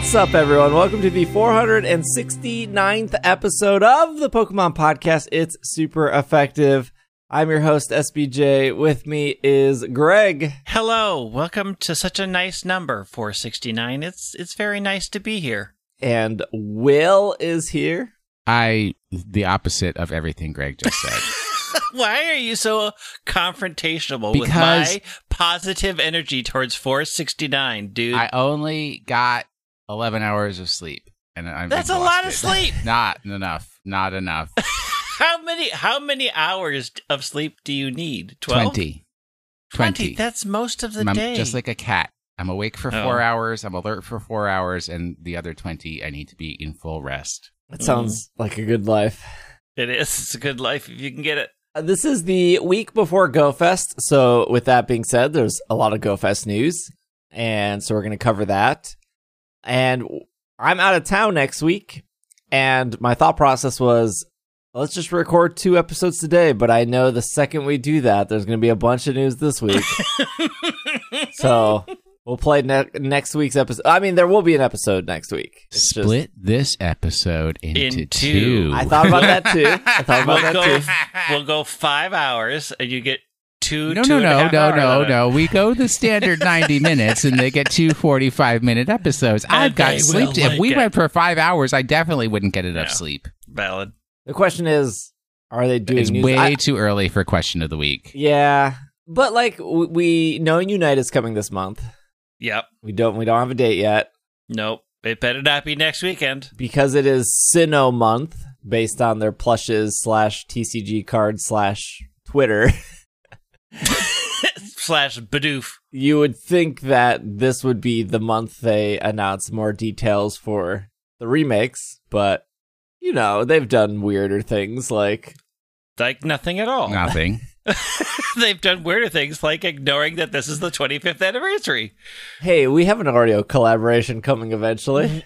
What's up, everyone? Welcome to the 469th episode of the Pokemon Podcast. It's super effective. I'm your host, SBJ. With me is Greg. Hello, welcome to such a nice number, 469. It's it's very nice to be here. And Will is here. I the opposite of everything Greg just said. Why are you so confrontational with Because- my positive energy towards 469, dude? I only got 11 hours of sleep and I'm That's a lot of sleep. Not enough. Not enough. how many how many hours of sleep do you need? 12? 20. 20. 20. That's most of the I'm day. just like a cat. I'm awake for Oh. 4 hours, I'm alert for 4 hours and the other 20 I need to be in full rest. That sounds like a good life. it is. It's a good life if you can get it. Uh, This is the week before GoFest. So, with that being said, there's a lot of GoFest news. And so, we're going to cover that. And I'm out of town next week. And my thought process was let's just record two episodes today. But I know the second we do that, there's going to be a bunch of news this week. so, we'll play ne- next week's episode. I mean, there will be an episode next week. It's just- Split this episode into, Into. two. I thought about that too. I thought about We'll that go, too. we'll go five hours and you get two. no, two no, and a no, half no, hours no, out of it. no. We go the standard 90 minutes and they get two 45 minute episodes. I've got they sleep. will if we it. went for five hours, I definitely wouldn't get enough Yeah. sleep. Valid. The question is, are they doing It's news? way I- too early for question of the week. yeah, but like we know Unite is coming this month. Yep. We don't we don't have a date yet Nope. It better not be next weekend. because it is Sinnoh month based on their plushes slash TCG card slash Twitter. Slash Bidoof. you would think that this would be the month they announce more details for the remakes, but you know they've done weirder things like Like nothing at all. Nothing. They've done weirder things like ignoring that this is the 25th anniversary. hey, we have an Oreo collaboration coming eventually. Mm-hmm.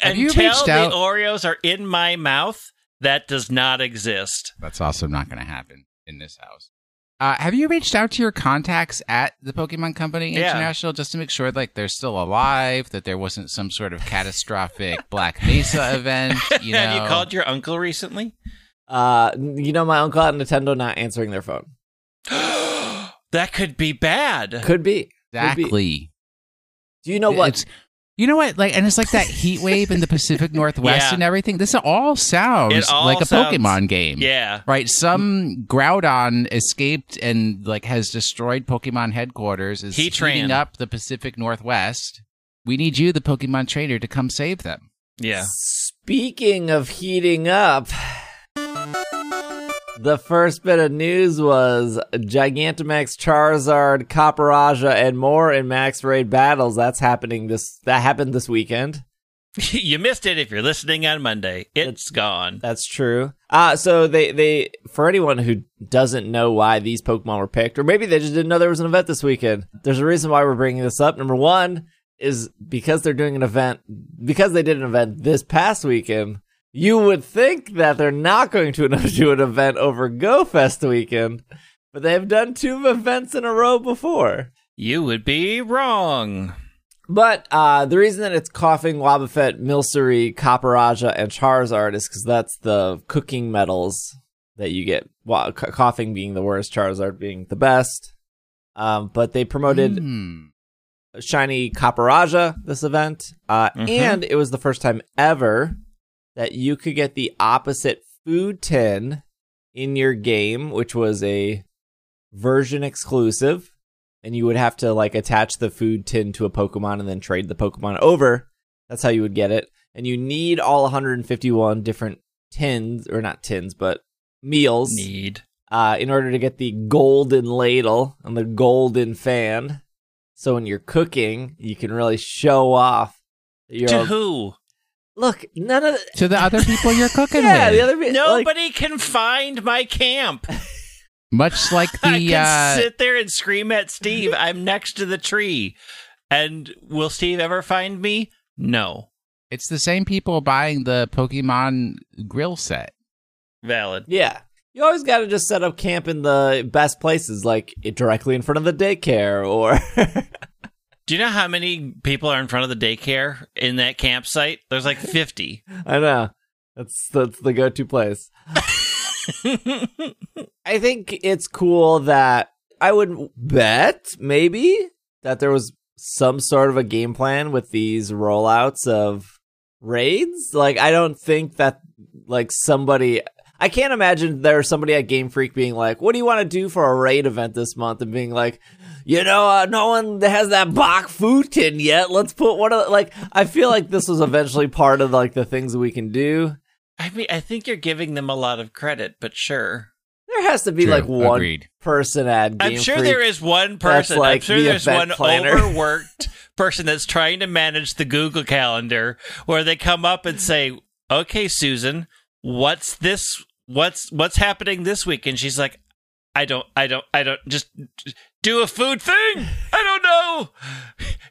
Have you Until reached the out- Oreos are in my mouth, that does not exist. That's also not going to happen in this house. Uh, have you reached out to your contacts at the Pokemon Company Yeah. International just to make sure like they're still alive, that there wasn't some sort of catastrophic Black Mesa event? You know? Have you called your uncle recently? Uh, you know, my uncle at Nintendo not answering their phone. that could be bad. Could be. Could be. exactly? Do you know what? It's, you know what? Like, and it's like that heat wave in the Pacific Northwest Yeah. and everything. This all sounds all like a sounds- Pokemon game. Yeah. Right, some Groudon escaped and like has destroyed Pokemon headquarters. Is Heatran. heating up the Pacific Northwest. We need you, the Pokemon trainer, to come save them. Yeah. Speaking of heating up, the first bit of news was Gigantamax, Charizard, Copperajah, and more in Max Raid battles. That's happening this. That happened this weekend. you missed it if you're listening on Monday. It's gone. That's true. Uh so they they for anyone who doesn't know why these Pokemon were picked, or maybe they just didn't know there was an event this weekend. There's a reason why we're bringing this up. Number one is because they're doing an event because they did an event this past weekend. You would think that they're not going to do an event over GoFest weekend, but they've done two events in a row before. You would be wrong. But uh, the reason that it's Koffing, Wobbuffet, Milcery, Copperajah, and Charizard is because that's the cooking metals that you get. Wa- c- Koffing being the worst, Charizard being the best. Um, but they promoted Hmm. shiny Copperajah this event, uh, Mhm. and it was the first time ever that you could get the opposite food tin in your game, which was a version exclusive, and you would have to like attach the food tin to a Pokemon and then trade the Pokemon over. That's how you would get it, and you need all 151 different tins, or not tins, but meals Need. uh, in order to get the golden ladle and the golden fan. So when you're cooking, you can really show off. You're To who? Look, none of the, To the other people you're cooking with. yeah, with. the other pe- like, Nobody can find my camp. Much like I the can uh, sit there and scream at Steve. I'm next to the tree. And will Steve ever find me? No. it's the same people buying the Pokemon grill set. Valid. yeah. You always got to just set up camp in the best places, like directly in front of the daycare, or Do you know how many people are in front of the daycare in that campsite? There's like 50. I know. That's that's the go-to place. I think it's cool that I would bet maybe that there was some sort of a game plan with these rollouts of raids. Like I don't think that like somebody I can't imagine there's somebody at Game Freak being like, "What do you want to do for a raid event this month?" and being like, "You know, uh, no one has that Bach food tin yet. Let's put one of like." I feel like this was eventually part of like the things we can do. I mean, I think you're giving them a lot of credit, but sure. There has to be True, like one agreed. person at Game I'm sure Freak. there is one person. like I'm sure the there's one planner. overworked person that's trying to manage the Google Calendar where they come up and say, "Okay, Susan, what's this? What's what's happening this week?" And she's like, "I don't, I don't, I don't. Just do a food thing. I don't know.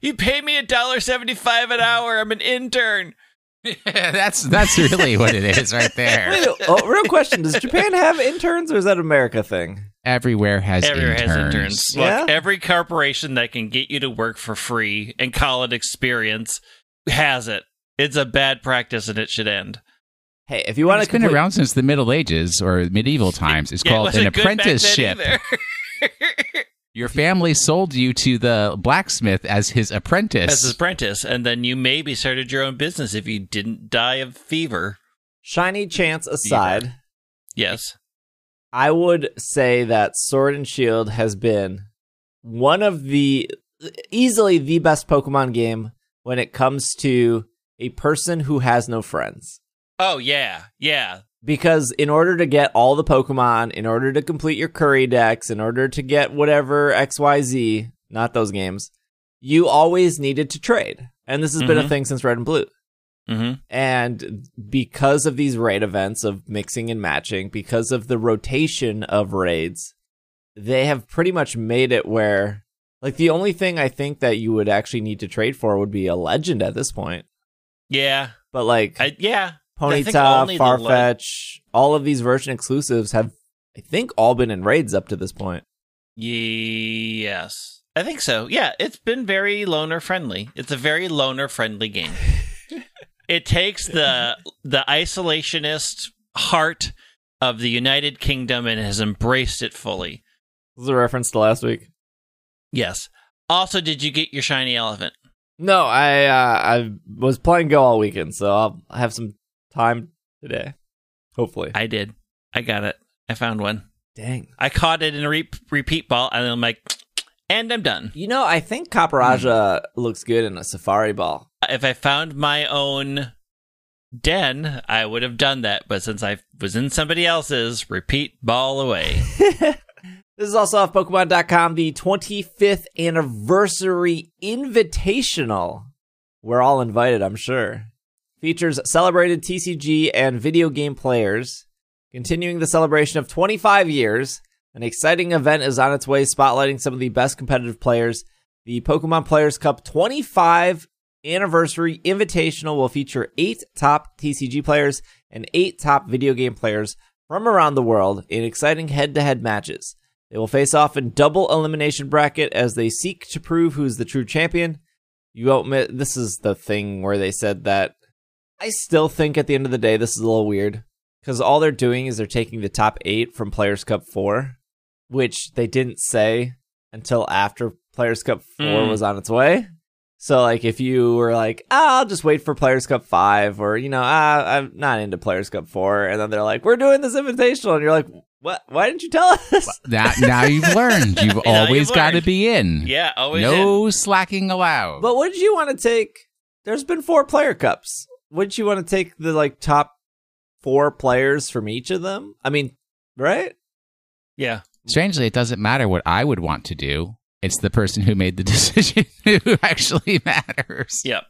You pay me a dollar seventy-five an hour. I'm an intern." yeah, that's that's really what it is right there. Wait, oh, real question: Does Japan have interns, or is that America thing? Everywhere has Everywhere interns. has interns. Look, Yeah? every corporation that can get you to work for free and call it experience has it. It's a bad practice and it should end. Hey, if you want It's to been complete, been around since the Middle Ages or medieval times. It's Yeah, it called an wasn't good back then apprenticeship. Your family sold you to the blacksmith as his apprentice. As his apprentice, and then you maybe started your own business if you didn't die of fever. shiny chance aside, Yes. I would say that Sword and Shield has been one of the easily the best Pokemon game when it comes to a person who has no friends. Oh yeah, yeah. Because in order to get all the Pokemon, in order to complete your Curry Dex, in order to get whatever XYZ, not those games, you always needed to trade. And this has been a Mhm. thing since Red and Blue. hmm And because of these raid events of mixing and matching, because of the rotation of raids, they have pretty much made it where, like, the only thing I think that you would actually need to trade for would be a legend at this point. Yeah. But, like, I, yeah. Ponyta, only the le- Farfetch, all of these version exclusives have, I think, all been in raids up to this point. Yes. I think so. Yeah, it's been very loner friendly. It's a very loner friendly game. it takes the the isolationist heart of the United Kingdom and has embraced it fully. This is a reference to last week. Yes. Also, did you get your shiny elephant? No, I uh, I was playing Go all weekend, so I'll have some time today. Hopefully. I did. I got it. I found one. Dang. I caught it in a re- repeat ball, and I'm like, and I'm done. You know, I think Copperajah looks good in a safari ball. If I found my own den, I would have done that. But since I was in somebody else's, repeat ball away. This is also off Pokemon.com, the 25th anniversary invitational. We're all invited, I'm sure. Features celebrated TCG and video game players. Continuing the celebration of 25 years, an exciting event is on its way, spotlighting some of the best competitive players. The Pokemon Players Cup 25 anniversary invitational will feature eight top TCG players and eight top video game players from around the world in exciting head to head matches. They will face off in double elimination bracket as they seek to prove who's the true champion. You won't mi- this is the thing where they said that I still think at the end of the day this is a little weird because all they're doing is they're taking the top 8 from Players Cup 4, which they didn't say until after Players Cup 4 Mm. was on its way. So like if you were like, ah, I'll just wait for Players Cup 5 or you know, ah, I'm not into Players Cup 4 and then they're like, we're doing this invitational and you're like, what? Why didn't you tell us? Now, now you've learned. You've always got to be in. Yeah, always. in. no slacking allowed. But what did you want to take? There's been four player cups. Wouldn't you want to take the like top four players from each of them? I mean, right? Yeah. Strangely, it doesn't matter what I would want to do. It's the person who made the decision who actually matters. Yep.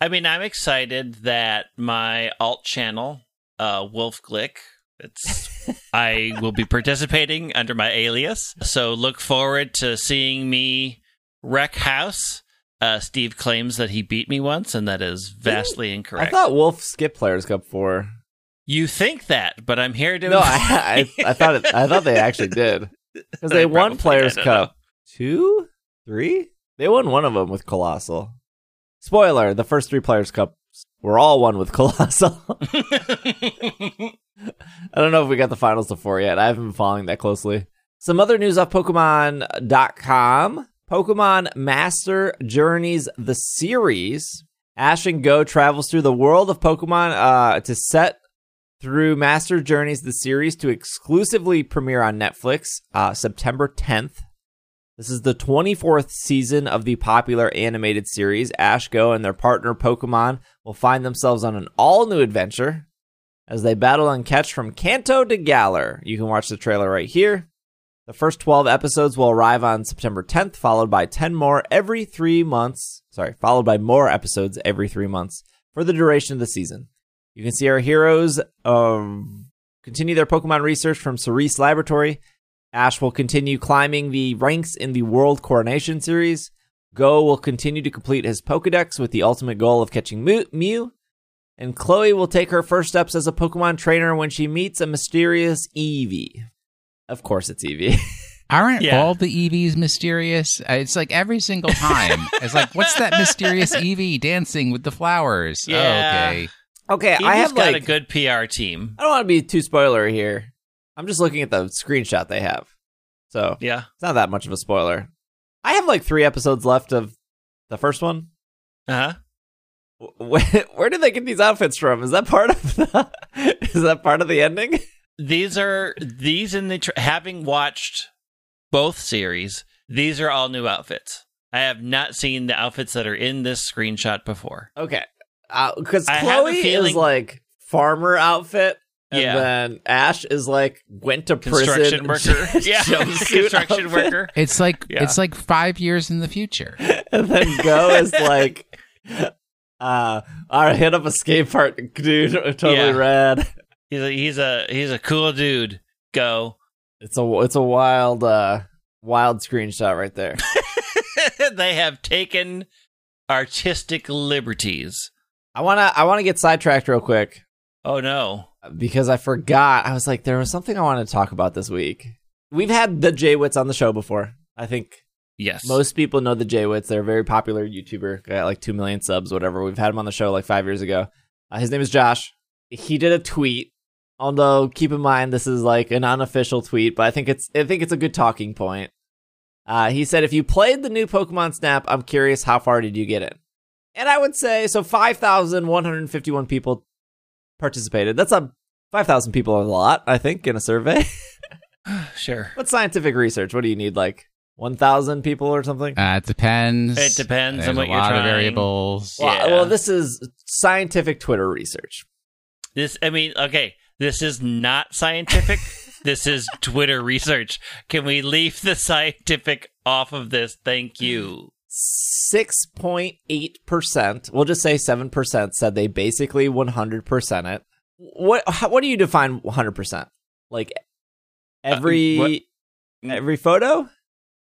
I mean, I'm excited that my alt channel, uh, Wolfe Glick, it's I will be participating under my alias. So look forward to seeing me wreck house. Uh, Steve claims that he beat me once, and that is vastly incorrect. I thought Wolfe skipped players cup four. you think that, but I'm here to. No, I, I I thought it, I thought they actually did because they won players cup two, three. They won one of them with Colossal. Spoiler: the first three Players Cups were all won with Colossal. I don't know if we got the finals to four yet. I haven't been following that closely. Some other news off Pokemon.com. Pokemon Master Journeys, the series. Ash and Goh travels through the world of Pokemon uh, to set through Master Journeys, the series, to exclusively premiere on Netflix uh, September 10th. This is the 24th season of the popular animated series. Ash Goh and their partner Pokemon will find themselves on an all new adventure as they battle and catch from Kanto to Galar. You can watch the trailer right here. The first 12 episodes will arrive on September 10th, followed by 10 more every three months. Sorry, followed by more episodes every three months for the duration of the season. You can see our heroes um, continue their Pokemon research from Cerise Laboratory. Ash will continue climbing the ranks in the World Coronation Series. Goh will continue to complete his Pokedex with the ultimate goal of catching Mew. Mew. And Chloe will take her first steps as a Pokemon trainer when she meets a mysterious Eevee. Of course, it's Eevee. Aren't Yeah. all the Eevees mysterious? Uh, It's like every single time. it's like, what's that mysterious Eevee dancing with the flowers? Oh, okay. okay, He's I have got like a good PR team. I don't want to be too spoiler here. I'm just looking at the screenshot they have, so Yeah. it's not that much of a spoiler. I have like three episodes left of the first one. Uh huh. Where, where did they get these outfits from? Is that part of the? Is that part of the ending? These are these in the tr- having watched both series. These are all new outfits. I have not seen the outfits that are in this screenshot before. Okay, because I have a Chloe is like farmer outfit, and Yeah. then Ash is like went to Construction prison worker. yeah. Construction outfit. worker. It's like Yeah. it's like five years in the future. and then Goh is like, uh, I hit up a skate park, dude. Totally Yeah. rad. He's a he's a he's a cool dude. Goh. It's a it's a wild uh wild screenshot right there. they have taken artistic liberties. I wanna I wanna get sidetracked real quick Oh no. because I forgot. I was like, there was something I wanted to talk about this week. We've had the JWittz on the show before. I think Yes. most people know the JWittz. They're a very popular YouTuber. Got like two million subs, whatever. We've had him on the show like five years ago. Uh, his name is Josh. He did a tweet. Although keep in mind this is like an unofficial tweet, but I think it's I think it's a good talking point. Uh, he said, "If you played the new Pokemon Snap, I'm curious how far did you get in?" And I would say so. Five thousand one hundred fifty-one people participated. That's a five thousand people is a lot, I think, in a survey. sure. What's scientific research? What do you need? Like one thousand people or something? Uh, it depends. It depends There's on what a you're lot of trying. variables. Well, Yeah. well, this is scientific Twitter research. This I mean, okay, this is not scientific. this is Twitter research. Can we leave the scientific off of this? Thank you. 6.8%, we'll just say 7% said they basically 100% it. What how, what do you define 100%? Like uh, every what? every photo?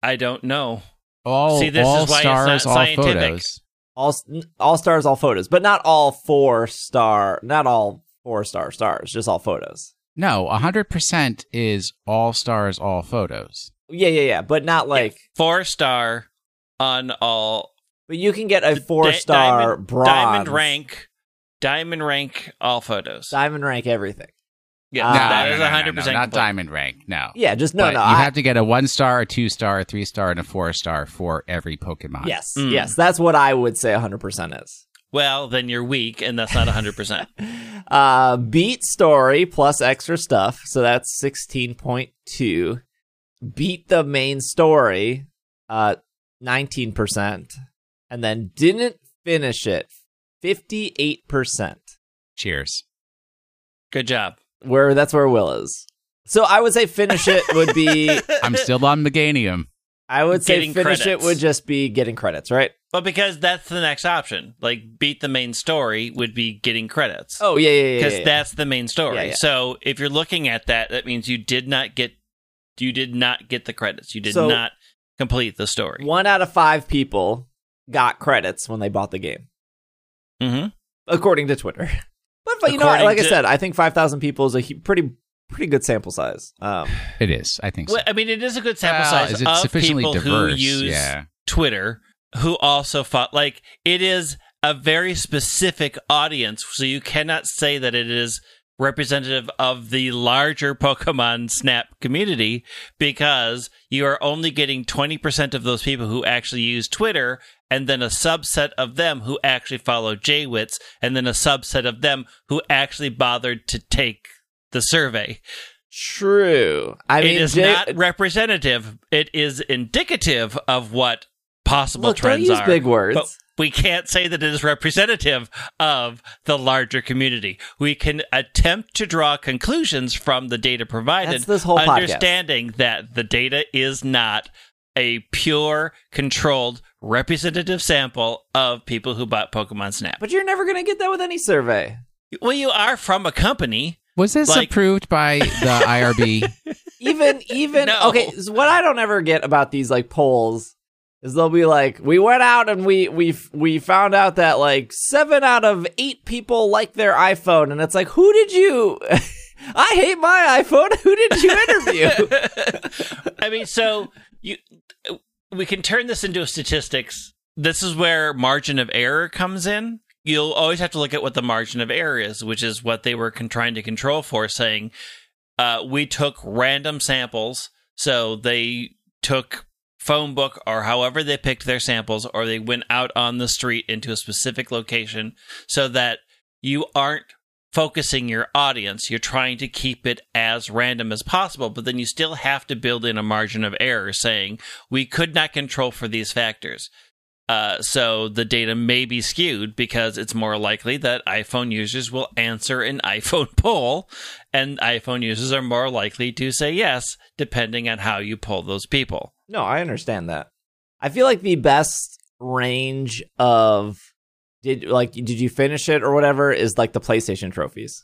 I don't know. All, See, this all is why it's not all scientific. photos. All all stars all photos, but not all four star, not all four star stars, just all photos. No, 100% is all stars, all photos. Yeah, yeah, yeah, but not like Four star on all but you can get a Di- 4 star diamond, bronze diamond rank. Diamond rank all photos. diamond rank everything. yeah, Uh, that no, is no, no, no, no, percent. not diamond rank. No. Yeah, just no But no. you I- have to get a one star, a two star, a three star, and a four star for every Pokemon. Yes, Mm. yes, that's what I would say 100% is. Well, then you're weak, and that's not hundred percent. Uh, beat story plus extra stuff, so that's 16.2. Beat the main story, uh, 19%. And then didn't finish it, 58%. Cheers. Good job. Where that's where Will is. So I would say finish it would be, I'm still on Meganium. I would say finish it would just be getting credits, right? But because that's the next option. Like beat the main story would be getting credits. Oh, yeah, yeah, yeah. because yeah, yeah. that's the main story. Yeah. So if you're looking at that, that means you did not get you did not get the credits. You did So- not complete the story. One out of five people got credits when they bought the game. hmm according to Twitter. But, but you know, like I said, I think five thousand people is a pretty pretty good sample size. Um, It is. I think so. Well, I mean, it is a good sample Well, size is it of sufficiently people diverse? who use yeah. Twitter. who also fought. Like it is a very specific audience, so you cannot say that it is representative of the larger Pokemon Snap community because you are only getting 20% of those people who actually use Twitter and then a subset of them who actually follow JWittz and then a subset of them who actually bothered to take the survey. True. I mean, it is Jay- not representative. It is indicative of what possible Look, don't trends use are. big words. But we can't say that it is representative of the larger community. We can attempt to draw conclusions from the data provided, That's this whole podcast. understanding that the data is not a pure, controlled, representative sample of people who bought Pokemon Snap. But you're never going to get that with any survey. Well, you are from a company. Was this Like- approved by the IRB? Even, even, No. okay, so what I don't ever get about these like polls is they'll be like, we went out and we, we, we found out that like seven out of eight people like their iPhone. And it's like, who did you, I hate my iPhone. Who did you interview? I mean, so you we can turn this into a statistics. This is where margin of error comes in. You'll always have to look at what the margin of error is, which is what they were con- trying to control for, saying uh, we took random samples. So they took phone book or however they picked their samples, or they went out on the street into a specific location so that you aren't focusing your audience. You're trying to keep it as random as possible, but then you still have to build in a margin of error saying we could not control for these factors. Uh, so the data may be skewed because it's more likely that iPhone users will answer an iPhone poll, and iPhone users are more likely to say yes, depending on how you poll those people. No, I understand that. I feel like the best range of did like did you finish it or whatever is like the PlayStation trophies.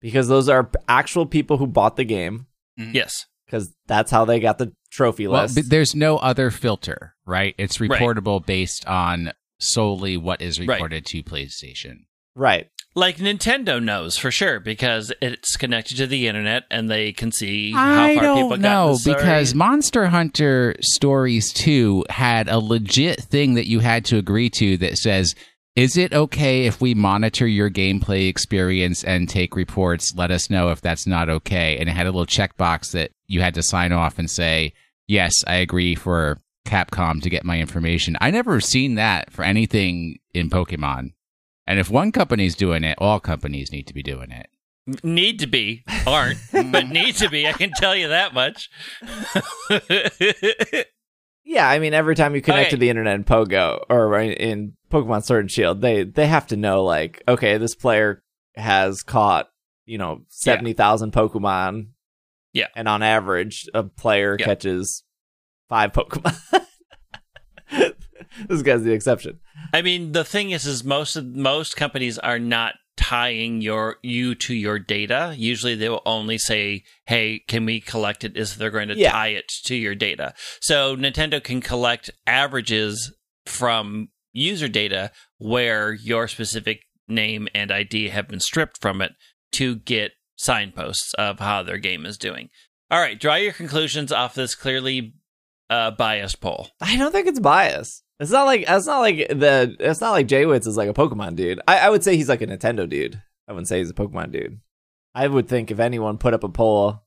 Because those are actual people who bought the game Yes. Cuz that's how they got the trophy list. but there's no other filter, right? It's Right. reportable based on solely what is Right. reported to PlayStation. right. Like Nintendo knows for sure because it's connected to the internet and they can see how I far people don't got. know in the story. because Monster Hunter Stories 2 had a legit thing that you had to agree to that says, is it okay if we monitor your gameplay experience and take reports? Let us know if that's not okay. And it had a little checkbox that you had to sign off and say, yes, I agree for Capcom to get my information. I never seen that for anything in Pokemon. And if one company's doing it, all companies need to be doing it. need to be aren't but need to be i can tell you that much Yeah, I mean every time you connect Okay. to the internet in Pogo or in- in Pokemon Sword and Shield, they they have to know like, okay, this player has caught, you know, 70,000 Pokemon. Yeah. And on average, a player Yeah. catches 5 Pokemon. this guy's the exception. i mean the thing is is most of most companies are not tying your you to your data usually they will only say hey can we collect it is they're going to Yeah. tie it to your data so nintendo can collect averages from user data where your specific name and id have been stripped from it to get signposts of how their game is doing all right draw your conclusions off this clearly uh, biased poll I don't think it's biased. It's not like it's not like the it's not like JWittz is like a Pokemon dude. I, I would say he's like a Nintendo dude. I wouldn't say he's a Pokemon dude. I would think if anyone put up a poll,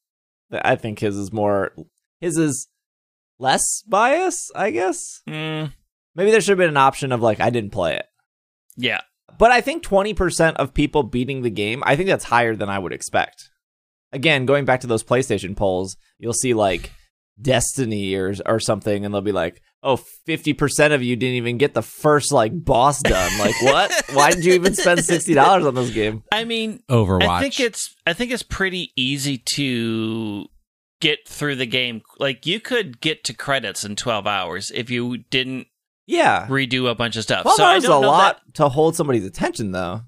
that I think his is more his is less bias. I guess mm, maybe there should have been an option of like I didn't play it, yeah but I think twenty percent of people beating the game. I think that's higher than I would expect. Again, going back to those PlayStation polls, you'll see like Destiny or or something, and they'll be like, "Oh, 50 percent of you didn't even get the first like boss done." Like, what? Why did you even spend sixty dollars on this game? i mean Overwatch. I think it's I think it's pretty easy to get through the game. Like you could get to credits in 12 hours if you didn't Yeah, redo a bunch of stuff. twelve so I hours is a don't know lot to hold somebody's attention, though.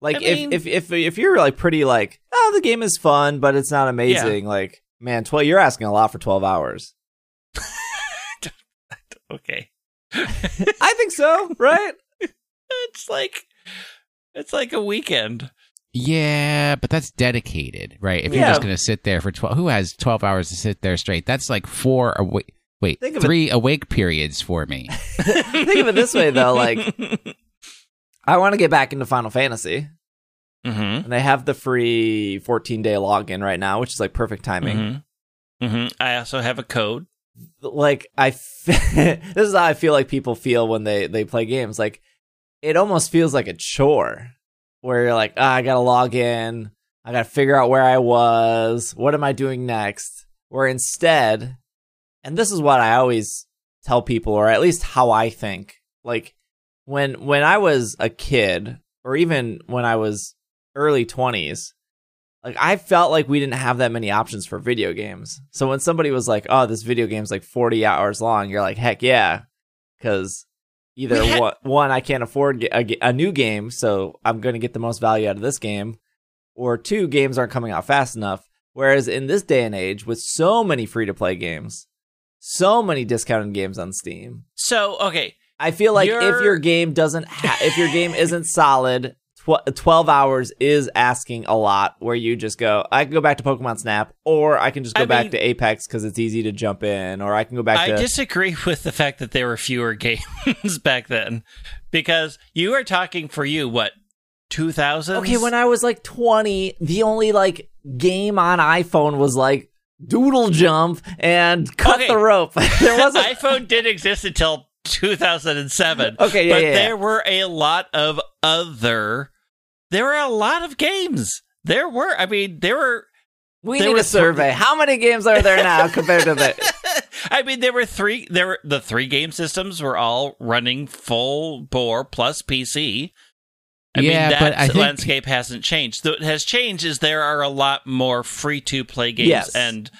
Like, I mean- if, if if if you're like pretty like, oh, the game is fun, but it's not amazing. Like, man, twelve, you're asking a lot for twelve hours. Okay. I think so, right? it's like it's like a weekend. Yeah, but that's dedicated, right? If you're just going to sit there for 12, who has 12 hours to sit there straight? That's like four a week. Wait, Think of it- three awake periods for me. Think of it this way, though. Like, I want to get back into Final Fantasy, hmm and they have the free 14 day login right now, which is like perfect timing. hmm hmm I also have a code. Like, I, f- this is how I feel like people feel when they they play games. Like, it almost feels like a chore, where you're like, ah, I gotta log in, I gotta figure out where I was, what am I doing next? Where instead, and this is what I always tell people, or at least how I think, like when when I was a kid, or even when I was early twenties, like I felt like we didn't have that many options for video games. So when somebody was like, "Oh, this video game's like forty hours long," you're like, "Heck yeah," because either had- one, one I can't afford a, a new game, so I'm going to get the most value out of this game, or two games aren't coming out fast enough. Whereas in this day and age, with so many free to play games, so many discounted games on Steam, So okay, I feel like if You're- your game doesn't, ha- if your game isn't solid, tw- twelve hours is asking a lot. Where you just go, I can go back to Pokemon Snap, or I can just go I back mean- to Apex because it's easy to jump in, or I can go back I to. disagree with the fact that there were fewer games back then, because you are talking for you what two thousand? okay, when I was like twenty, the only like game on iPhone was like Doodle Jump and Cut Okay. the Rope. there wasn't. iPhone did exist until 2007. Okay, yeah, but yeah, yeah. there were a lot of other. There were a lot of games. There were. I mean, there were. we there need a survey. How many games are there now compared to that? I mean, there were three. There were the three game systems were all running full bore plus PC. I Yeah, mean, that but I think- landscape hasn't changed. What has changed is there are a lot more free to play games, Yes. and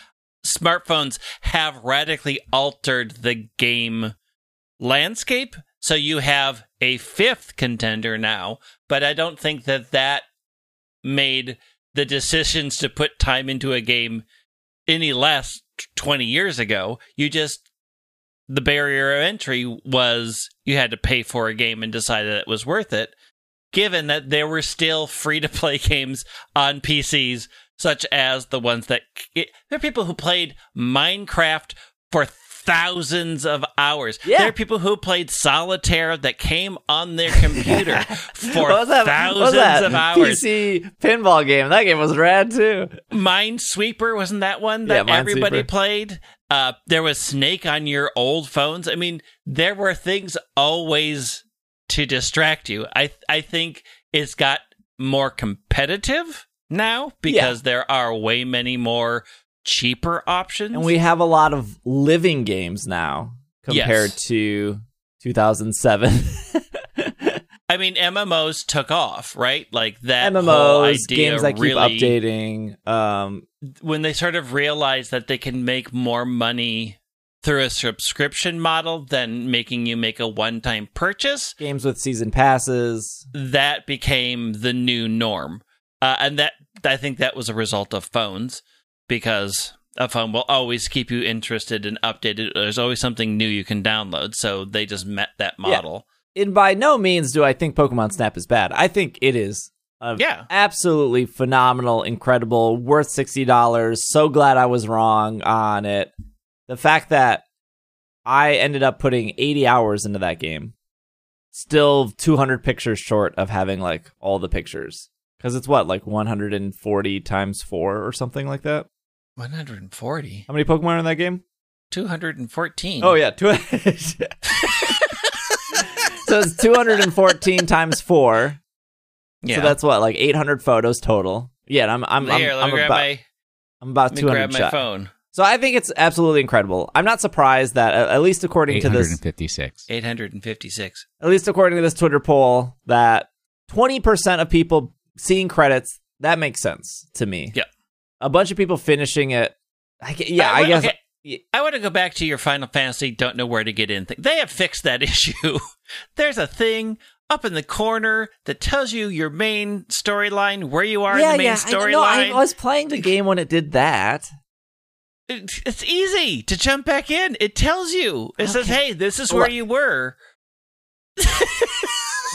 smartphones have radically altered the game landscape. So you have a fifth contender now, but I don't think that that made the decisions to put time into a game any less 20 years ago. You just the barrier of entry was you had to pay for a game and decide that it was worth it given that there were still free to play games on PCs such as the ones that there are people who played Minecraft for thousands of hours. Yeah. There are people who played solitaire that came on their computer for What was that? What was thousands of hours. PC pinball game. That game was rad too. Minesweeper wasn't that one that Yeah, everybody played? Uh, there was Snake on your old phones. I mean, there were things always to distract you. I I think it's got more competitive now because there are way many more cheaper options. And we have a lot of living games now compared Yes. to 2007. I mean, MMOs took off, right? Like that whole MMOs, idea games that keep updating. Um, when they sort of realize that they can make more money through a subscription model than making you make a one-time purchase, games with season passes. that became the new norm. Uh, and that I think that was a result of phones because a phone will always keep you interested and updated. There's always something new you can download, so they just met that model. And by no means do I think Pokemon Snap is bad. I think it is. Yeah. absolutely phenomenal, incredible, worth sixty dollars. So glad I was wrong on it. The fact that I ended up putting eighty hours into that game, still two hundred pictures short of having like all the pictures. Because it's what, like one hundred and forty times four or something like that. 140, How many Pokemon are in that game? 214. Oh yeah, two. so it's two hundred and fourteen times four. yeah. So that's what, like 800 photos total. Yeah, I'm I'm I'm, I'm about my I'm about let me 200 grab my phone. So I think it's absolutely incredible. I'm not surprised that at at least according to this 856. 856. at least according to this Twitter poll that 20% of people seeing credits that makes sense to me. Yeah. A bunch of people finishing it. I, ge- yeah, Uh, I guess okay. I want to go back to your Final Fantasy don't know where to get in thing. They have fixed that issue. There's a thing up in the corner that tells you your main storyline, where you are yeah, in the main yeah. I, know, I was playing the game when it did that. It- It's easy to jump back in. It tells you. It says, "Hey, this is where you were."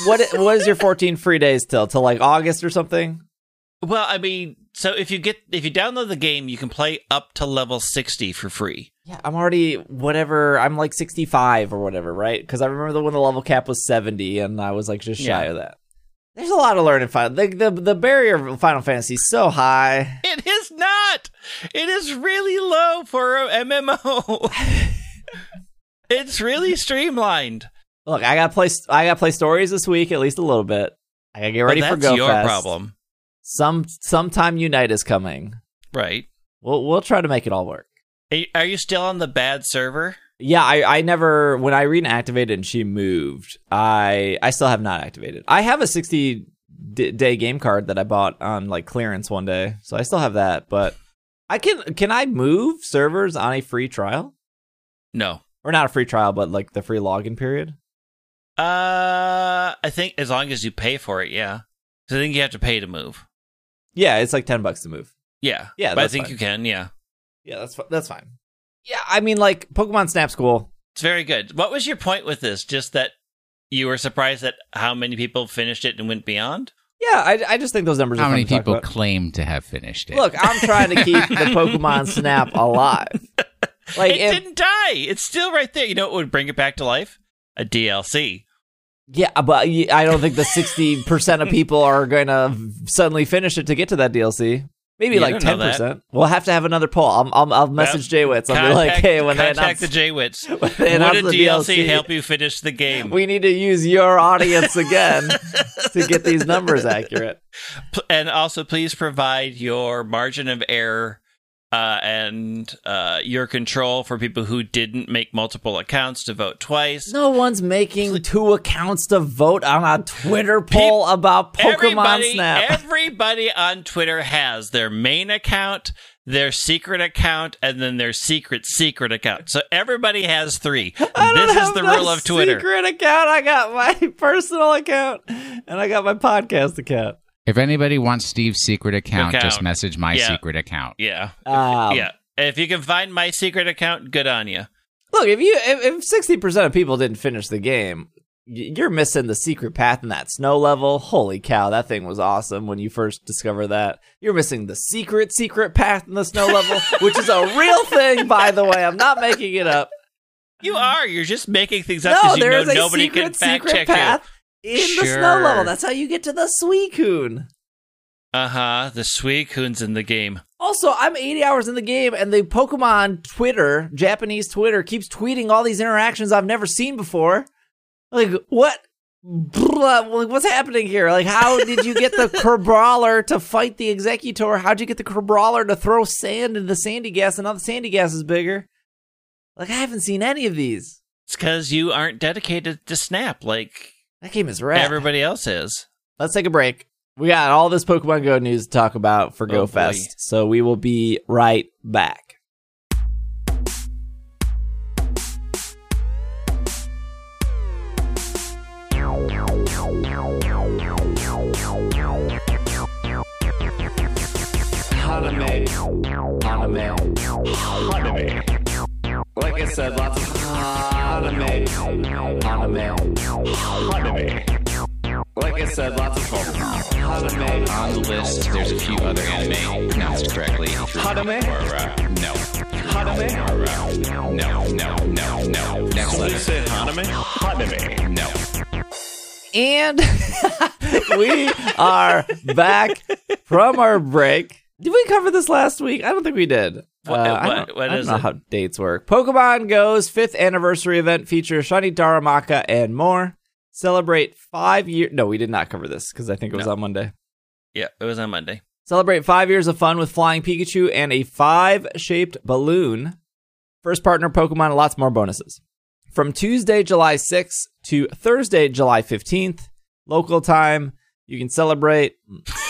What what is your 14 free days till till like August or something? Well, I mean, so if you get if you download the game, you can play up to level sixty for free. Yeah, I'm already whatever. I'm like 65 or whatever, right? Because I remember the when the level cap was 70, and I was like just shy Yeah. of that. There's a lot of learning. Final the, the the barrier of Final Fantasy is so high. It is not. It is really low for a MMO. it's really streamlined. Look, I got to play. I got play stories this week at least a little bit. I got to get ready for that's Go your Fest. problem, Some sometime Unite is coming. right? We'll we'll try to make it all work. Are you still on the bad server? Yeah, I, I never when Irene activated and she moved, I I still have not activated. I have a 60 d- day game card that I bought on like clearance one day, so I still have that. But I can can I move servers on a free trial No. or not a free trial, but like the free login period? Uh, I think as long as you pay for it, yeah. 'Cause I think you have to pay to move. Yeah, it's like ten bucks to move. Yeah, Yeah, But I think fine. you can. Yeah, Yeah, that's that's fine. Yeah, I mean like Pokemon Snap's cool. it's very good. What was your point with this? Just that you were surprised at how many people finished it and went beyond. Yeah, I, I just think those numbers. How are fun many to talk people about. claim to have finished it? Look, I'm trying to keep the Pokemon Snap alive. Like it if- didn't die. It's still right there. You know what would bring it back to life? A DLC. Yeah, but I don't think the sixty percent of people are going to suddenly finish it to get to that DLC. Maybe You like ten percent. We'll have to have another poll. I'll I'll, I'll message JWittz. I'll be like, hey, when they contact announce, the JWittz. when they Would a the DLC, DLC, help you finish the game? we need to use your audience again to get these numbers accurate. And also, please provide your margin of error uh, and uh, your control for people who didn't make multiple accounts to vote twice. No one's making two accounts to vote on a Twitter poll about Pokemon everybody, Snap. everybody on Twitter has their main account, their secret account, and then their secret secret account. So everybody has three. This is the no rule of Twitter. Secret account. I got my personal account and I got my podcast account. If anybody wants Steve's secret account, Account. just message my Yeah. secret account. Yeah, Um, yeah. If you can find my secret account, good on you. Look, if you if sixty percent of people didn't finish the game, you're missing the secret path in that snow level. Holy cow, that thing was awesome when you first discovered that. You're missing the secret secret path in the snow level, which is a real thing, by the way. I'm not making it up. You are. You're just making things up No, because you know nobody secret can fact check path in the snow level. That's how you get to the Suicune. Uh huh. The Suicune's in the game. Also, I'm 80 hours in the game, and the Pokemon Twitter, Japanese Twitter, keeps tweeting all these interactions I've never seen before. Like, what? Like, what's happening here? Like, how did you get the Crabrawler to fight the Exeggutor? How'd you get the Crabrawler to throw sand into the Sandygast, and now the Sandygast is bigger? Like, I haven't seen any of these. It's because you aren't dedicated to Snap like That game is rad. everybody else is. Let's take a break. We got all this Pokemon Go news to talk about for Oh, Go boy. Fest, so we will be right back. Haname, Haname, Haname. Like I said, lots of Haname, Haname, Haname. Like I said, lots of Haname. On the list, there's a few other anime pronounced correctly. Haname? Or, uh, no. Haname? Or, uh, no, no, no, no. Next letter. say Haname? Haname. No. And we are back from our break. Did we cover this last week? I don't think we did. What- Uh, I don't, what I don't is know it? how dates work. Pokemon Go's fifth anniversary event features Shiny Darumaka and more. Celebrate five years. No, we did not cover this because I think it was No. on Monday. Yeah, it was on Monday. Celebrate five years of fun with Flying Pikachu and a five shaped balloon. First partner Pokemon, and lots more bonuses. From Tuesday, July 6th to Thursday, July 15th, local time, you can celebrate.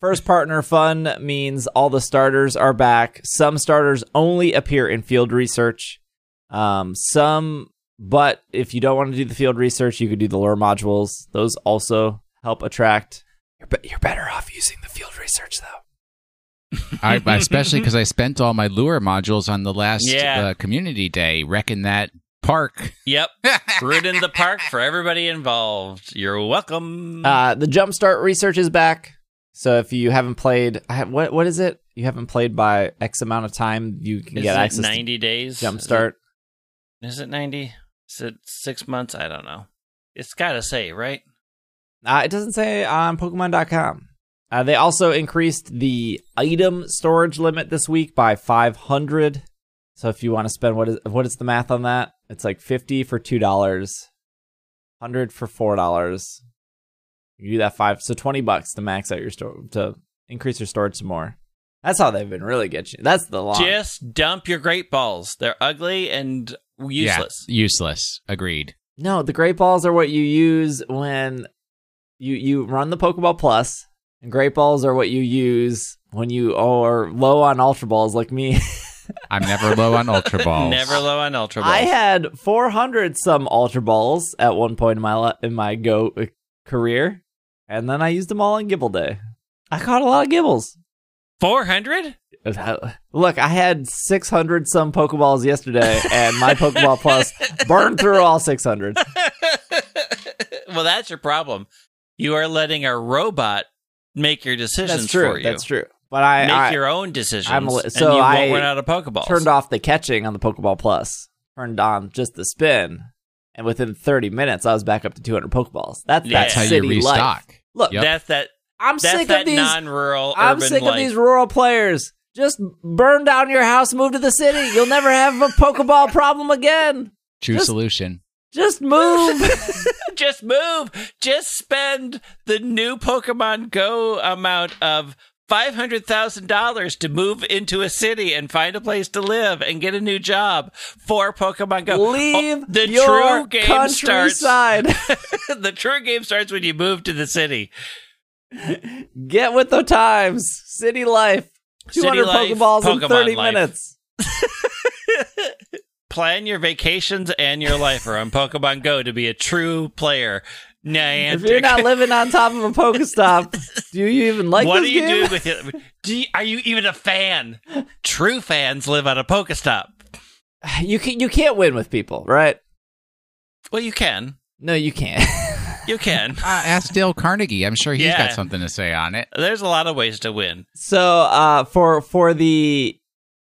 First partner fun means all the starters are back. Some starters only appear in field research. Um, some, but if you don't want to do the field research, you could do the lure modules. Those also help attract. You're, be- you're better off using the field research though. I, especially because I spent all my lure modules on the last Yeah. uh, community day. Reckon that Park. Yep. Fruit in the park for everybody involved. You're welcome. Uh, the Jumpstart research is back. So if you haven't played, what what is it? You haven't played by X amount of time, you can Is get access 90 days? Jumpstart. Is it, is it 90? Is it six months? I don't know. It's got to say, right? Uh, it doesn't say on Pokemon.com. Uh, they also increased the item storage limit this week by 500. So if you want to spend what is what is the math on that? It's like 50 for two dollars, 100 for four dollars. You do that five, so 20 bucks to max out your store to increase your storage some more. That's how they've been really getting you. That's the long. Just dump your great balls. They're ugly and useless. Yeah, useless. Agreed. No, the great balls are what you use when you you run the Pokeball Plus, and great balls are what you use when you are low on Ultra Balls like me. I'm never low on Ultra Balls. Never low on Ultra Balls. I had 400 some Ultra Balls at one point in my in my Go uh, career, and then I used them all on Gible Day. I caught a lot of Gibles. 400? Look, I had 600 some Pokeballs yesterday, and my Pokeball Plus burned through all 600. well, that's your problem. You are letting a robot make your decisions That's true. for you. That's true. But I, Make I your own decisions, I'm a li- and so you I won't run out of Pokeballs. turned off the catching on the Pokeball Plus, turned on just the spin, and within 30 minutes, I was back up to 200 Pokeballs. That's Yeah. That's how you city restock. Life. Look, Yep. That's that. I'm That's sick that of these. non-rural I'm urban sick life. of these rural players. Just burn down your house, move to the city. You'll never have a Pokeball problem again. True Just- solution. Just move. Just move. Just spend the new Pokemon Go amount of five hundred thousand dollars to move into a city and find a place to live and get a new job for Pokemon Go. Leave Oh, the true game starts. countryside. the true game starts when you move to the city. Get with the times. City life. City 200 life, Pokeballs in 30 life. minutes. Plan your vacations and your life around Pokemon Go to be a true player. If you're not living on top of a Pokestop, do you even like what this are you game? doing with it? Do you, are you even a fan? True fans live on a Pokestop. You can you can't win with people, right? Well, you can. No, you can't. You can. Uh, ask Dale Carnegie. I'm sure he's Yeah. got something to say on it. There's a lot of ways to win. so, uh, for for the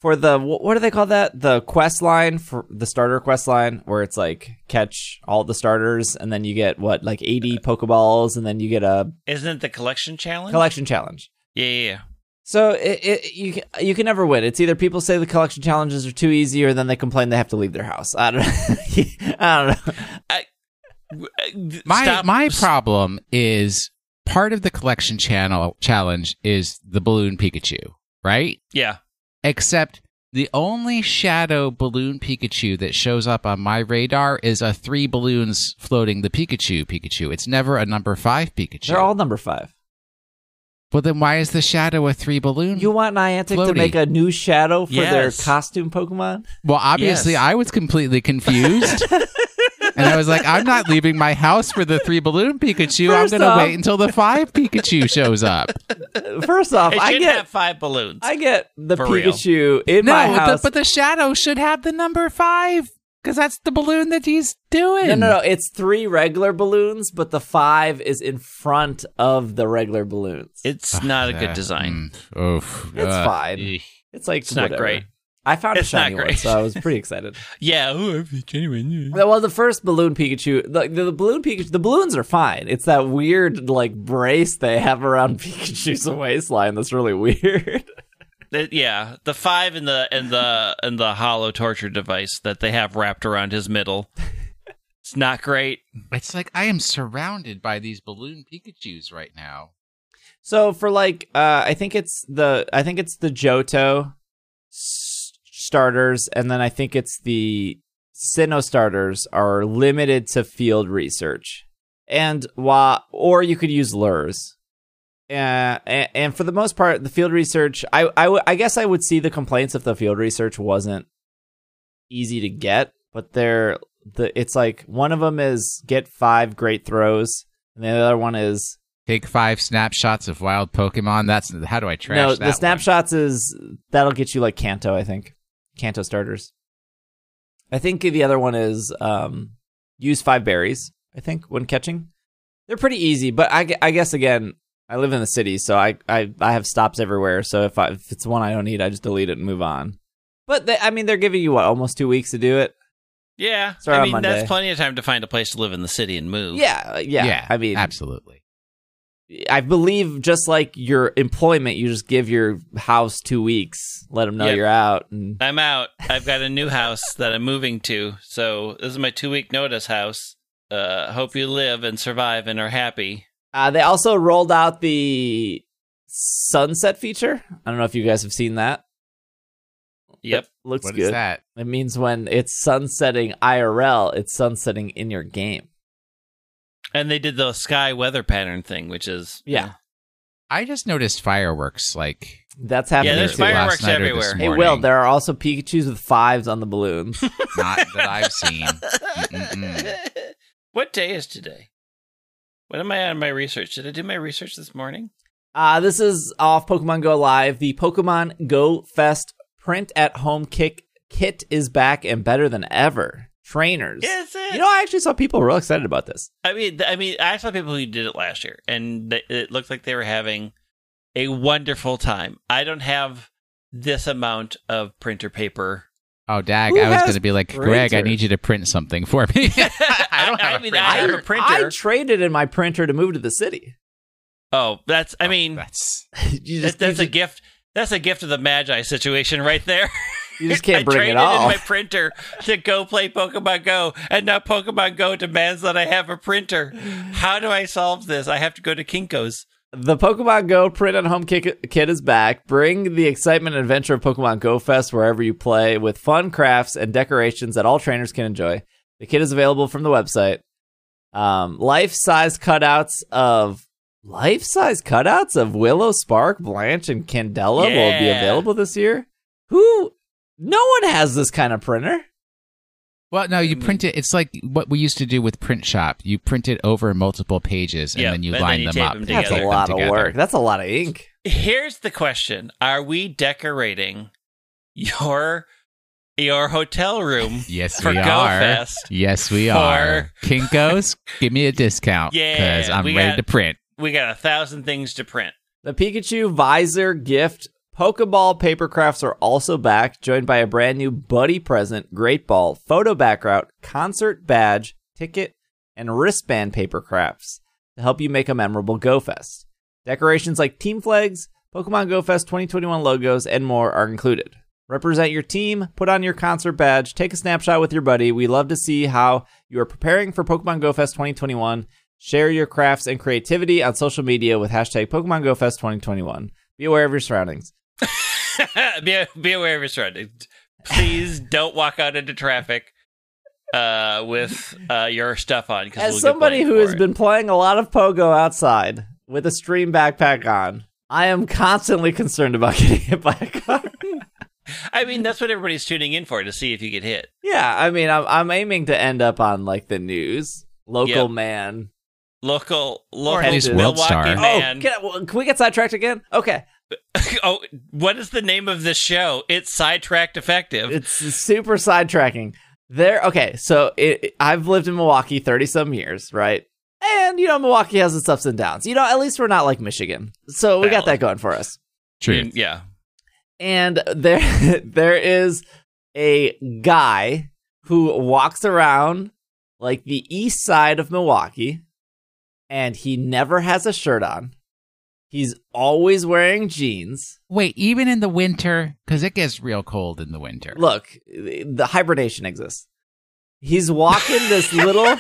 for the what do they call that? The quest line for the starter quest line, where it's like catch all the starters, and then you get what like 80 Pokeballs, and then you get a Isn't it the collection challenge? collection challenge. yeah, yeah, yeah. So it, it you can, you can never win. It's either people say the collection challenges are too easy, or then they complain they have to leave their house. I don't I don't know. Uh, My Stop. my problem is part of the collection channel challenge is the balloon Pikachu, right? Yeah. Except the only shadow balloon Pikachu that shows up on my radar is a three balloons floating the Pikachu Pikachu. It's never a number five Pikachu. They're all number five. well, then why is the shadow a three balloon? You want Niantic to make a new shadow for their costume Pokemon? well, obviously, Yes. I was completely confused. And I was like, I'm not leaving my house for the three balloon Pikachu. I'm going to wait until the five Pikachu shows up. First off, I get have five balloons. I get the For real. Pikachu in no, my the- house. but the shadow should have the number five because that's the balloon that he's doing. no, no, no. It's three regular balloons, but the five is in front of the regular balloons. it's not a good design. mm, oof, It's uh, fine. It's like It's not great. I found It's a shiny one, so I was pretty excited. Yeah. Oh, genuine. well, the first balloon Pikachu, the, the, the balloon Pikachu, the balloons are fine. It's that weird like brace they have around Pikachu's waistline that's really weird. The- yeah, the five and the and the and the hollow torture device that they have wrapped around his middle. It's not great. It's like I am surrounded by these balloon Pikachu's right now. So for like, uh, I think it's the I think it's the Johto s- starters, and then I think it's the Sinnoh starters are limited to field research, and while or you could use lures. Uh, and, and for the most part, the field research, I, I, w- I guess I would see the complaints if the field research wasn't easy to get, but they're the it's like one of them is get five great throws, and the other one is Take five snapshots of wild Pokemon. That's how do I trash no, the one? snapshots is that'll get you like Kanto, I think. Kanto starters. I think the other one is um, use five berries. I think when catching, they're pretty easy. But I, I guess again, I live in the city, so I, I, I have stops everywhere. So if I, if it's one I don't need, I just delete it and move on. But they, I mean, they're giving you what almost two weeks to do it. Yeah, Start I mean that's plenty of time to find a place to live in the city and move. Yeah, Yeah, yeah. I mean, absolutely. I believe just like your employment, you just give your house two weeks, let them know Yep. you're out, and I'm out. I've got a new house that I'm moving to, so this is my two week notice house. Uh, hope you live and survive and are happy. Uh, they also rolled out the sunset feature. I don't know if you guys have seen that. Yep. It looks What is good. that? It means when it's sunsetting IRL, it's sunsetting in your game. And they did the sky weather pattern thing, which is Yeah, I just noticed fireworks like that's happening. Yeah, there's too. last fireworks night everywhere. Hey. Will, there are also Pikachu's with fives on the balloons. not that I've seen. Mm-mm-mm. what day is today? What am I on my research? Did I do my research this morning? Uh, this is off Pokemon Go Live. The Pokemon Go Fest print at home kick kit is back and better than ever. Trainers. Is it? You know, I actually saw people real excited about this. I mean, I mean, I saw people who did it last year, and it looked like they were having a wonderful time. I don't have this amount of printer paper. Oh, dag! Who I was going to be like, Greg, I need you to print something for me. I don't have a mean, printer. I have a printer. I traded in my printer to move to the city. oh, that's. I oh, mean, That's you that's, just, that's you a just, gift. That's a gift of the Magi situation right there. you just can't bring it off. I bring it all. in my printer to go play Pokemon Go, and now Pokemon Go demands that I have a printer. How do I solve this? I have to go to Kinko's. The Pokemon Go print at home kit is back. Bring the excitement and adventure of Pokemon Go Fest wherever you play with fun crafts and decorations that all trainers can enjoy. The kit is available from the website. Um, life-size cutouts of life-size cutouts of Willow, Spark, Blanche, and Candela will be available this year. Who? No one has this kind of printer. well, no, you mean- print it. It's like what we used to do with Print Shop. You print it over multiple pages and Yep, then you and then line you them up. them That's a lot of work. That's a lot of ink. Here's the question: Are we decorating your your hotel room Yes, for we Go are. Fest? Yes, we For- are. Kinkos, give me a discount Yeah, because I'm ready got- to print. We got a thousand things to print. The Pikachu Visor gift Pokeball paper crafts are also back, joined by a brand new Buddy present, Great Ball, photo background, concert badge, ticket, and wristband paper crafts to help you make a memorable Go Fest. Decorations like team flags, Pokemon Go Fest 2021 logos, and more are included. Represent your team, put on your concert badge, take a snapshot with your buddy. We love to see how you are preparing for Pokemon Go Fest 2021. Share your crafts and creativity on social media with hashtag Pokemon Go Fest 2021. Be aware of your surroundings. be, be aware of your surroundings. Please don't walk out into traffic uh, with uh, your stuff on. As we'll somebody who has it. been playing a lot of Pogo outside with a stream backpack on, I am constantly concerned about getting hit by a car. I mean, that's what everybody's tuning in for to see if you get hit. yeah, I mean, I'm, I'm aiming to end up on like the news, local Yep. man. Local, at local least Milwaukee Worldstar. man. Oh, can, I- can we get sidetracked again? Okay, oh, what is the name of this show? It's sidetracked effective. it's super sidetracking. There, okay, so it, I've lived in Milwaukee 30 some years, right? And, you know, Milwaukee has its ups and downs. You know, at least we're not like Michigan. So we got that going for us. I True. mean, yeah. and there there is a guy who walks around like the east side of Milwaukee and he never has a shirt on. He's always wearing jeans. Wait, even in the winter, because it gets real cold in the winter. Look, the hibernation exists. He's walking this little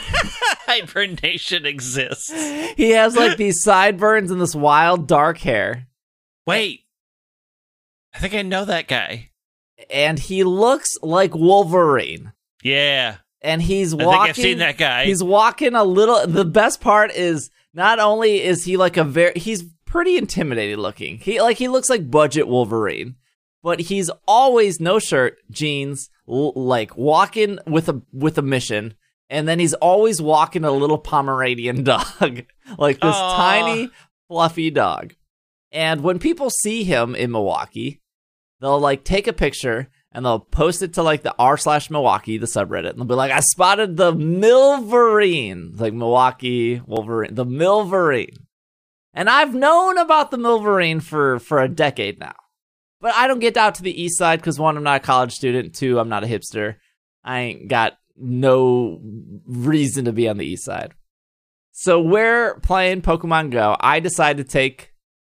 Hibernation exists. he has like these sideburns and this wild dark hair Wait. I think I know that guy. and he looks like Wolverine. Yeah. And he's I walking think I've seen that guy. He's walking a little. The best part is not only is he like a very he's pretty intimidating looking. He like he looks like budget Wolverine, but he's always no shirt, jeans, l- like walking with a with a mission, and then he's always walking a little Pomeranian dog, like this Aw. tiny fluffy dog. And when people see him in Milwaukee, they'll like take a picture and they'll post it to like the r slash Milwaukee, the subreddit, and they'll be like, "I spotted the Milverine, like Milwaukee Wolverine, the Milverine," and I've known about the Milverine for for a decade now, but I don't get out to the east side because one, I'm not a college student, two, I'm not a hipster, I ain't got no reason to be on the east side. So we're playing Pokemon Go. I decide to take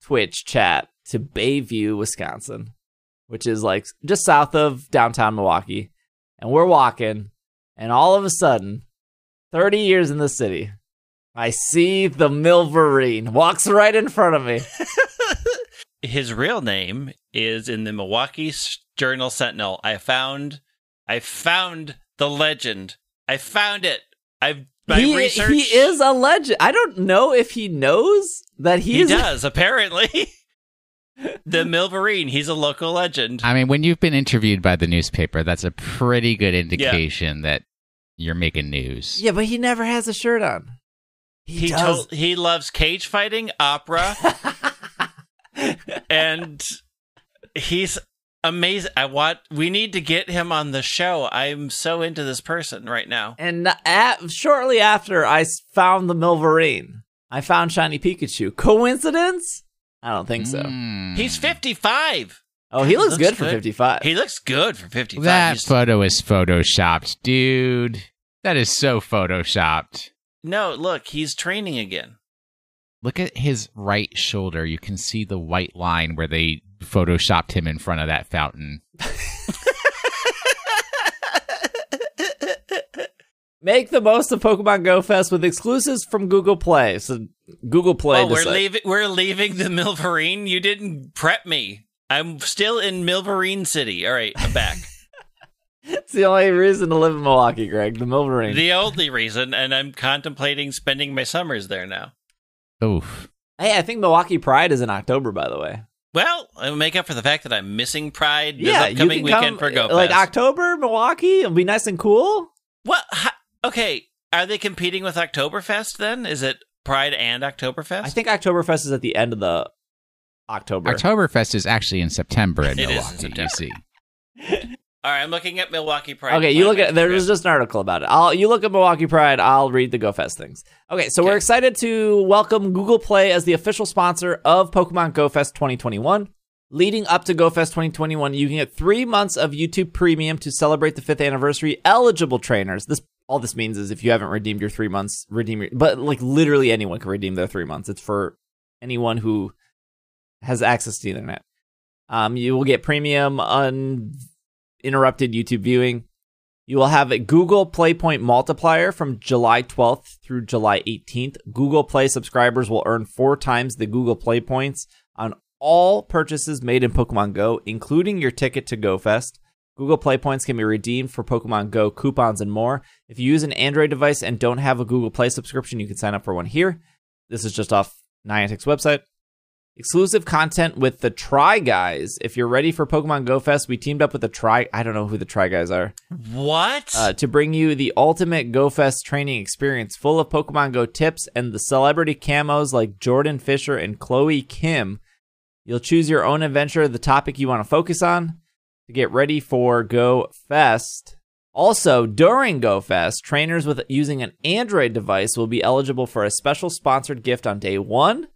Twitch chat to Bayview, Wisconsin, which is like just south of downtown Milwaukee. And we're walking, and all of a sudden, 30 years in the city, I see the Milverine walks right in front of me. His real name is in the Milwaukee Journal Sentinel. I found, I found the legend. I found it. I've my he, research. he is a legend. I don't know if he knows that He he's does apparently. the Milverine. He's a local legend. I mean, when you've been interviewed by the newspaper, that's a pretty good indication that you're making news. Yeah, but he never has a shirt on. He does. told he loves cage fighting, opera, and he's amazing. I want we need to get him on the show. I'm so into this person right now. And at, shortly after I found the Milverine, I found Shiny Pikachu. Coincidence? I don't think so. Mm. He's 55. Oh, he looks, Looks good for 55. He looks good for 55. That He's- photo is photoshopped, dude. That is so photoshopped. No, look, he's training again. Look at his right shoulder. You can see the white line where they photoshopped him in front of that fountain. Make the most of Pokemon Go Fest with exclusives from Google Play. So Google Play. oh, we're leaving. We're leaving the Milverine. You didn't prep me. I'm still in Milverine City. All right, I'm back. It's the only reason to live in Milwaukee, Greg. The Milverine. the only reason, and I'm contemplating spending my summers there now. Oof. hey, I think Milwaukee Pride is in October, by the way. Well, I'll make up for the fact that I'm missing Pride this yeah, upcoming you can weekend come, for Go uh, Like Fest. October, Milwaukee. It'll be nice and cool. What? How, okay, are they competing with Oktoberfest then? Is it Pride and Oktoberfest? I think Oktoberfest is at the end of the October. Oktoberfest is actually in September in It is in Milwaukee, you see. All right, I'm looking at Milwaukee Pride. Okay, you look at there was just an article about it. I'll you look at Milwaukee Pride. I'll read the GoFest things. Okay, so we're excited to welcome Google Play as the official sponsor of Pokemon GoFest 2021. Leading up to GoFest 2021, you can get three months of YouTube Premium to celebrate the fifth anniversary. Eligible trainers. This all this means is if you haven't redeemed your three months, redeem your. But like literally anyone can redeem their three months. It's for anyone who has access to the internet. Um, you will get premium uninterrupted YouTube viewing. You will have a Google Play Point multiplier from July 12th through July 18th. Google Play subscribers will earn four times the Google Play points on all purchases made in Pokemon Go, including your ticket to GoFest. Google Play points can be redeemed for Pokemon Go coupons and more. If you use an Android device and don't have a Google Play subscription, you can sign up for one here. This is just off Niantic's website. Exclusive content with the Try Guys. If you're ready for Pokemon Go Fest, we teamed up with the Try. I don't know who the Try Guys are what? uh, to bring you the ultimate Go Fest training experience full of Pokemon Go tips and the celebrity camos like Jordan Fisher and Chloe Kim. You'll choose your own adventure, the topic you want to focus on to get ready for Go Fest. Also, during Go Fest, trainers with using an Android device will be eligible for a special sponsored gift on day one.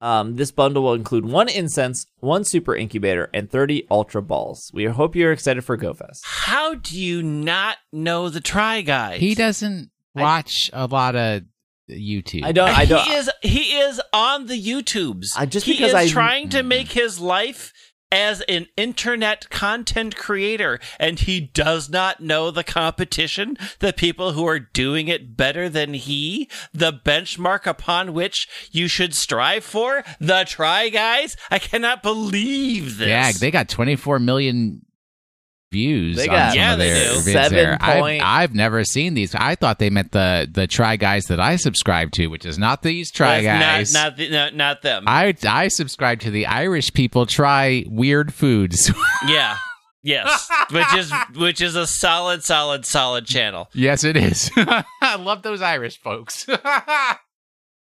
Um, this bundle will include one incense, one super incubator, and 30 ultra balls. We hope you're excited for GoFest. How do you not know the Try Guys? He doesn't watch a lot of YouTube. I don't. I don't. He is he is on the YouTubes. I- just he because is I- trying to make his life as an internet content creator, and he does not know the competition, the people who are doing it better than he, the benchmark upon which you should strive for. The Try Guys. I cannot believe this. Yeah, they got 24 million views They on some Yeah, of their do. vids Seven there. point- I've, I've never seen these. I thought they meant the the try guys that I subscribe to, which is not these try That's guys. Not not, the, not not them. I I subscribe to the Irish people try weird foods. yeah. Yes, which is which is a solid, solid, solid channel. yes, it is. I love those Irish folks.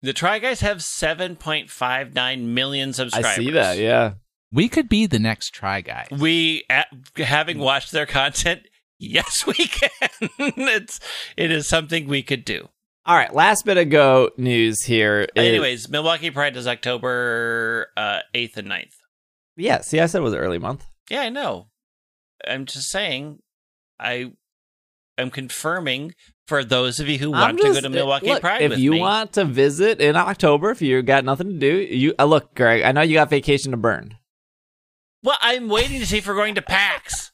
The Try Guys have 7.59 million subscribers. I subscribers. see that. Yeah. We could be the next Try Guys. We, at, having watched their content, yes, we can. it's it is something we could do. All right, last bit of Go news here. is- Anyways, Milwaukee Pride is October uh, 8th and 9th. yeah, see, I said it was early month. Yeah, I know. I'm just saying, I am confirming for those of you who I'm want to go to Milwaukee look, Pride If with you me. want to visit in October, if you got nothing to do, you uh, look, Greg. I know you got vacation to burn. Well, I'm waiting to see if we're going to PAX.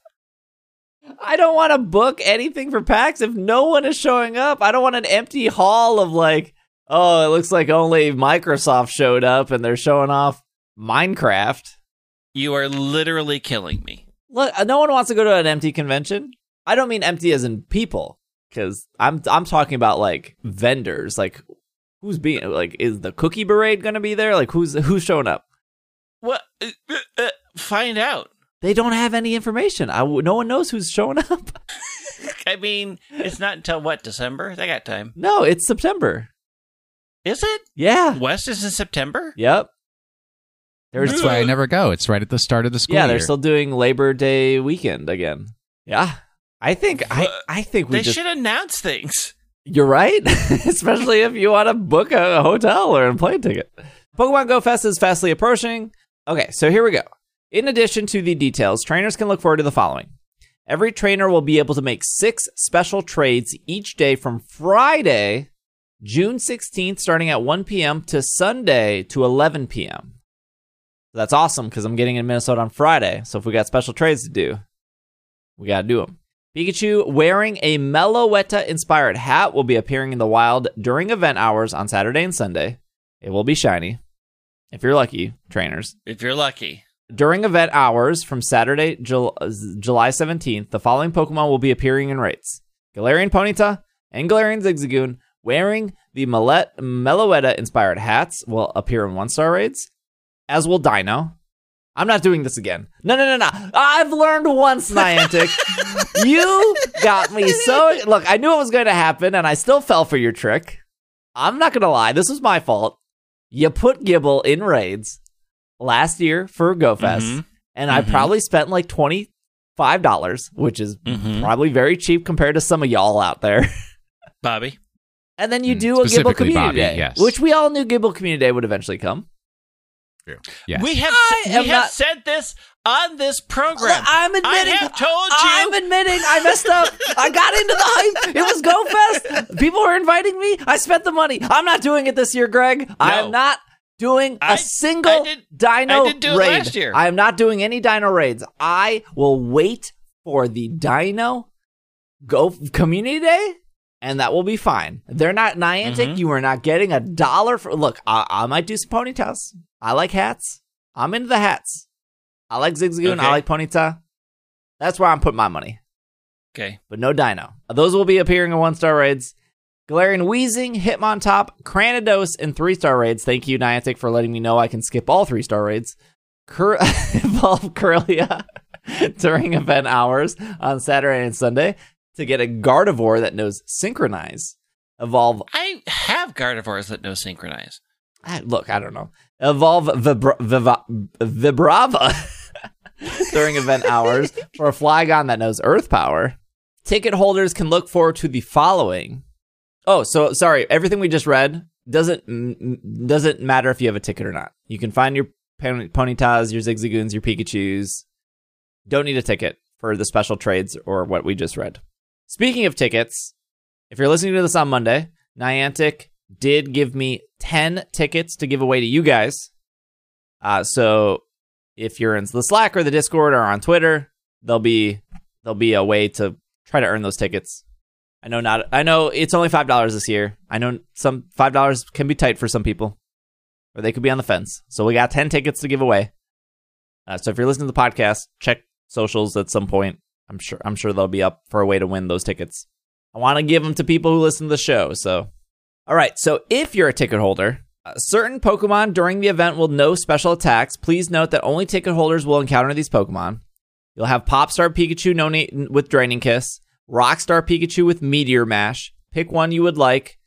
I don't want to book anything for PAX if no one is showing up. I don't want an empty hall of like, oh, it looks like only Microsoft showed up and they're showing off Minecraft. You are literally killing me. Look, uh, no one wants to go to an empty convention. I don't mean empty as in people, because I'm I'm talking about like vendors. Like, who's being like, is the Cookie Parade gonna be there? Like, who's who's showing up? What? Uh, uh, uh, Find out. They don't have any information. I w- no one knows who's showing up. I mean, it's not until what December? They got time. no, it's September. Is it? Yeah. West is in September. Yep. There's That's why I never go. It's right at the start of the school yeah, year. they're still doing Labor Day weekend again. Yeah. I think I, I think we They just should announce things. You're right, especially if you want to book a hotel or a plane ticket. Pokemon Go Fest is fastly approaching. Okay, so here we go. In addition to the details, trainers can look forward to the following. Every trainer will be able to make six special trades each day from Friday, June 16th, starting at 1 p.m., to Sunday to 11 p.m. That's awesome because I'm getting in Minnesota on Friday. So if we got special trades to do, we got to do them. Pikachu wearing a Meloetta inspired hat will be appearing in the wild during event hours on Saturday and Sunday. It will be shiny. If you're lucky, trainers. If you're lucky. During event hours from Saturday, Jul- uh, July 17th, the following Pokemon will be appearing in raids Galarian Ponyta and Galarian Zigzagoon wearing the Meloetta inspired hats will appear in one star raids, as will Dino. I'm not doing this again. No, no, no, no. I've learned once, Niantic. you got me so. Look, I knew it was going to happen, and I still fell for your trick. I'm not going to lie. This was my fault. You put Gible in raids last year for GoFest, Mhm. and I Mhm. probably spent like twenty five dollars, which is Mhm. probably very cheap compared to some of y'all out there. Bobby. and then you Mm, do a Gible Community Bobby, Day, yes. which we all knew Gible Community Day would eventually come. Yes. We have I we have not- said this on this program. I'm admitting. I have told you. I'm admitting I messed up. I got into the hype. It was GoFest. People were inviting me. I spent the money. I'm not doing it this year, Greg. I am not doing a single I did- dino I did do it raid. last year. I am not doing any dino raids. I will wait for the dino go community day. And that will be fine. They're not Niantic. Mhm. You are not getting a dollar for. Look, I, I might do some ponytails. I like hats. I'm into the hats. I like Zigzagoon. I like Ponyta. That's where I'm putting my money. okay. But no Dino. Those will be appearing in one star raids. Galarian Wheezing, Hitmontop, Cranidos in three star raids. Thank you, Niantic, for letting me know I can skip all three star raids. Cur- Evolve Kirlia during event hours on Saturday and Sunday to get a Gardevoir that knows Synchronize. Evolve I have Gardevoirs that know synchronize. I- look, I don't know. Evolve Vibra- Viva- Vibrava during event hours for a Flygon that knows Earth Power. Ticket holders can look forward to the following. Oh, so sorry. Everything we just read doesn't m- doesn't matter if you have a ticket or not. You can find your pon- Ponytas, your Zigzagoons, your Pikachu's. Don't need a ticket for the special trades or what we just read. Speaking of tickets, if you're listening to this on Monday, Niantic did give me 10 tickets to give away to you guys. Uh, so if you're in the Slack or the Discord or on Twitter, there'll be there'll be a way to try to earn those tickets. I know not I know it's only $5 this year. I know some $5 can be tight for some people or they could be on the fence. So we got 10 tickets to give away. Uh, so if you're listening to the podcast, check socials at some point. I'm sure I'm sure they'll be up for a way to win those tickets. I want to give them to people who listen to the show. So, all right. So if you're a ticket holder, uh, certain Pokemon during the event will know special attacks. Please note that only ticket holders will encounter these Pokemon. You'll have Popstar Pikachu known with Draining Kiss, Rockstar Pikachu with Meteor Mash. Pick one you would like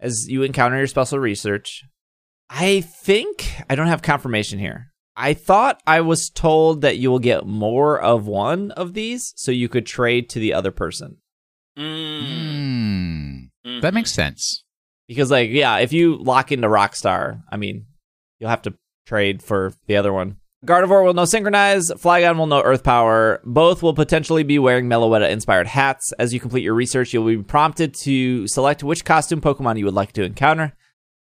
as you encounter your special research. I think I don't have confirmation here, I thought I was told that you will get more of one of these, so you could trade to the other person. Mm. Hmm. That makes sense. Because, like, yeah, if you lock into Rockstar, I mean, you'll have to trade for the other one. Gardevoir will know Synchronize, Flygon will know Earth Power. Both will potentially be wearing Meloetta inspired hats. As you complete your research, you'll be prompted to select which costume Pokemon you would like to encounter.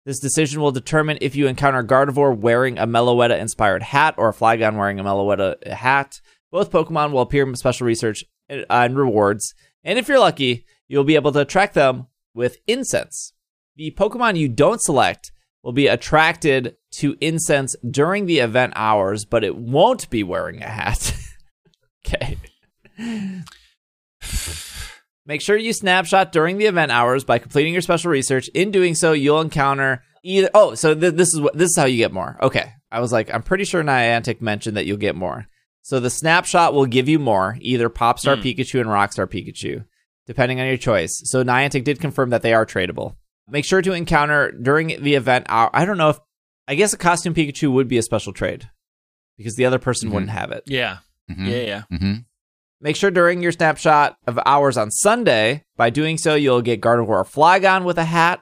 This decision will determine if you encounter Gardevoir wearing a Meloetta inspired hat or a Flygon wearing a Meloetta hat. Both Pokemon will appear in special research and rewards, and if you're lucky, you'll be able to attract them with incense. The Pokemon you don't select will be attracted to incense during the event hours, but it won't be wearing a hat. okay. Make sure you snapshot during the event hours by completing your special research. In doing so, you'll encounter either. Oh, so th- this is what this is how you get more. Okay, I was like, I'm pretty sure Niantic mentioned that you'll get more. So the snapshot will give you more, either Popstar Hmm. Pikachu and Rockstar Pikachu, depending on your choice. So Niantic did confirm that they are tradable. Make sure to encounter during the event hour. I don't know if I guess a costume Pikachu would be a special trade because the other person Mhm. wouldn't have it. Yeah. Mhm. Yeah, yeah. Mhm. Make sure during your snapshot of hours on Sunday, by doing so, you'll get Gardevoir or Flygon with a hat.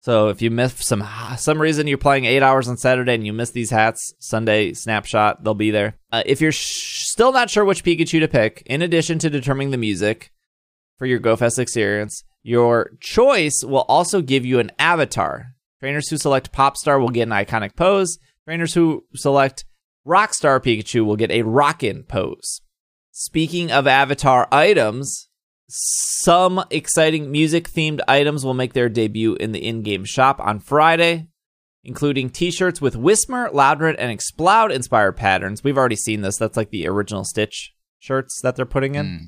So if you miss some some reason you're playing eight hours on Saturday and you miss these hats, Sunday snapshot they'll be there. Uh, if you're sh- still not sure which Pikachu to pick, in addition to determining the music for your GoFest experience, your choice will also give you an avatar. Trainers who select Popstar will get an iconic pose. Trainers who select Rockstar Pikachu will get a rockin' pose. Speaking of avatar items, some exciting music themed items will make their debut in the in game shop on Friday, including t shirts with Whismur, Loudred, and Exploud inspired patterns. We've already seen this. That's like the original Stitch shirts that they're putting in. Mm.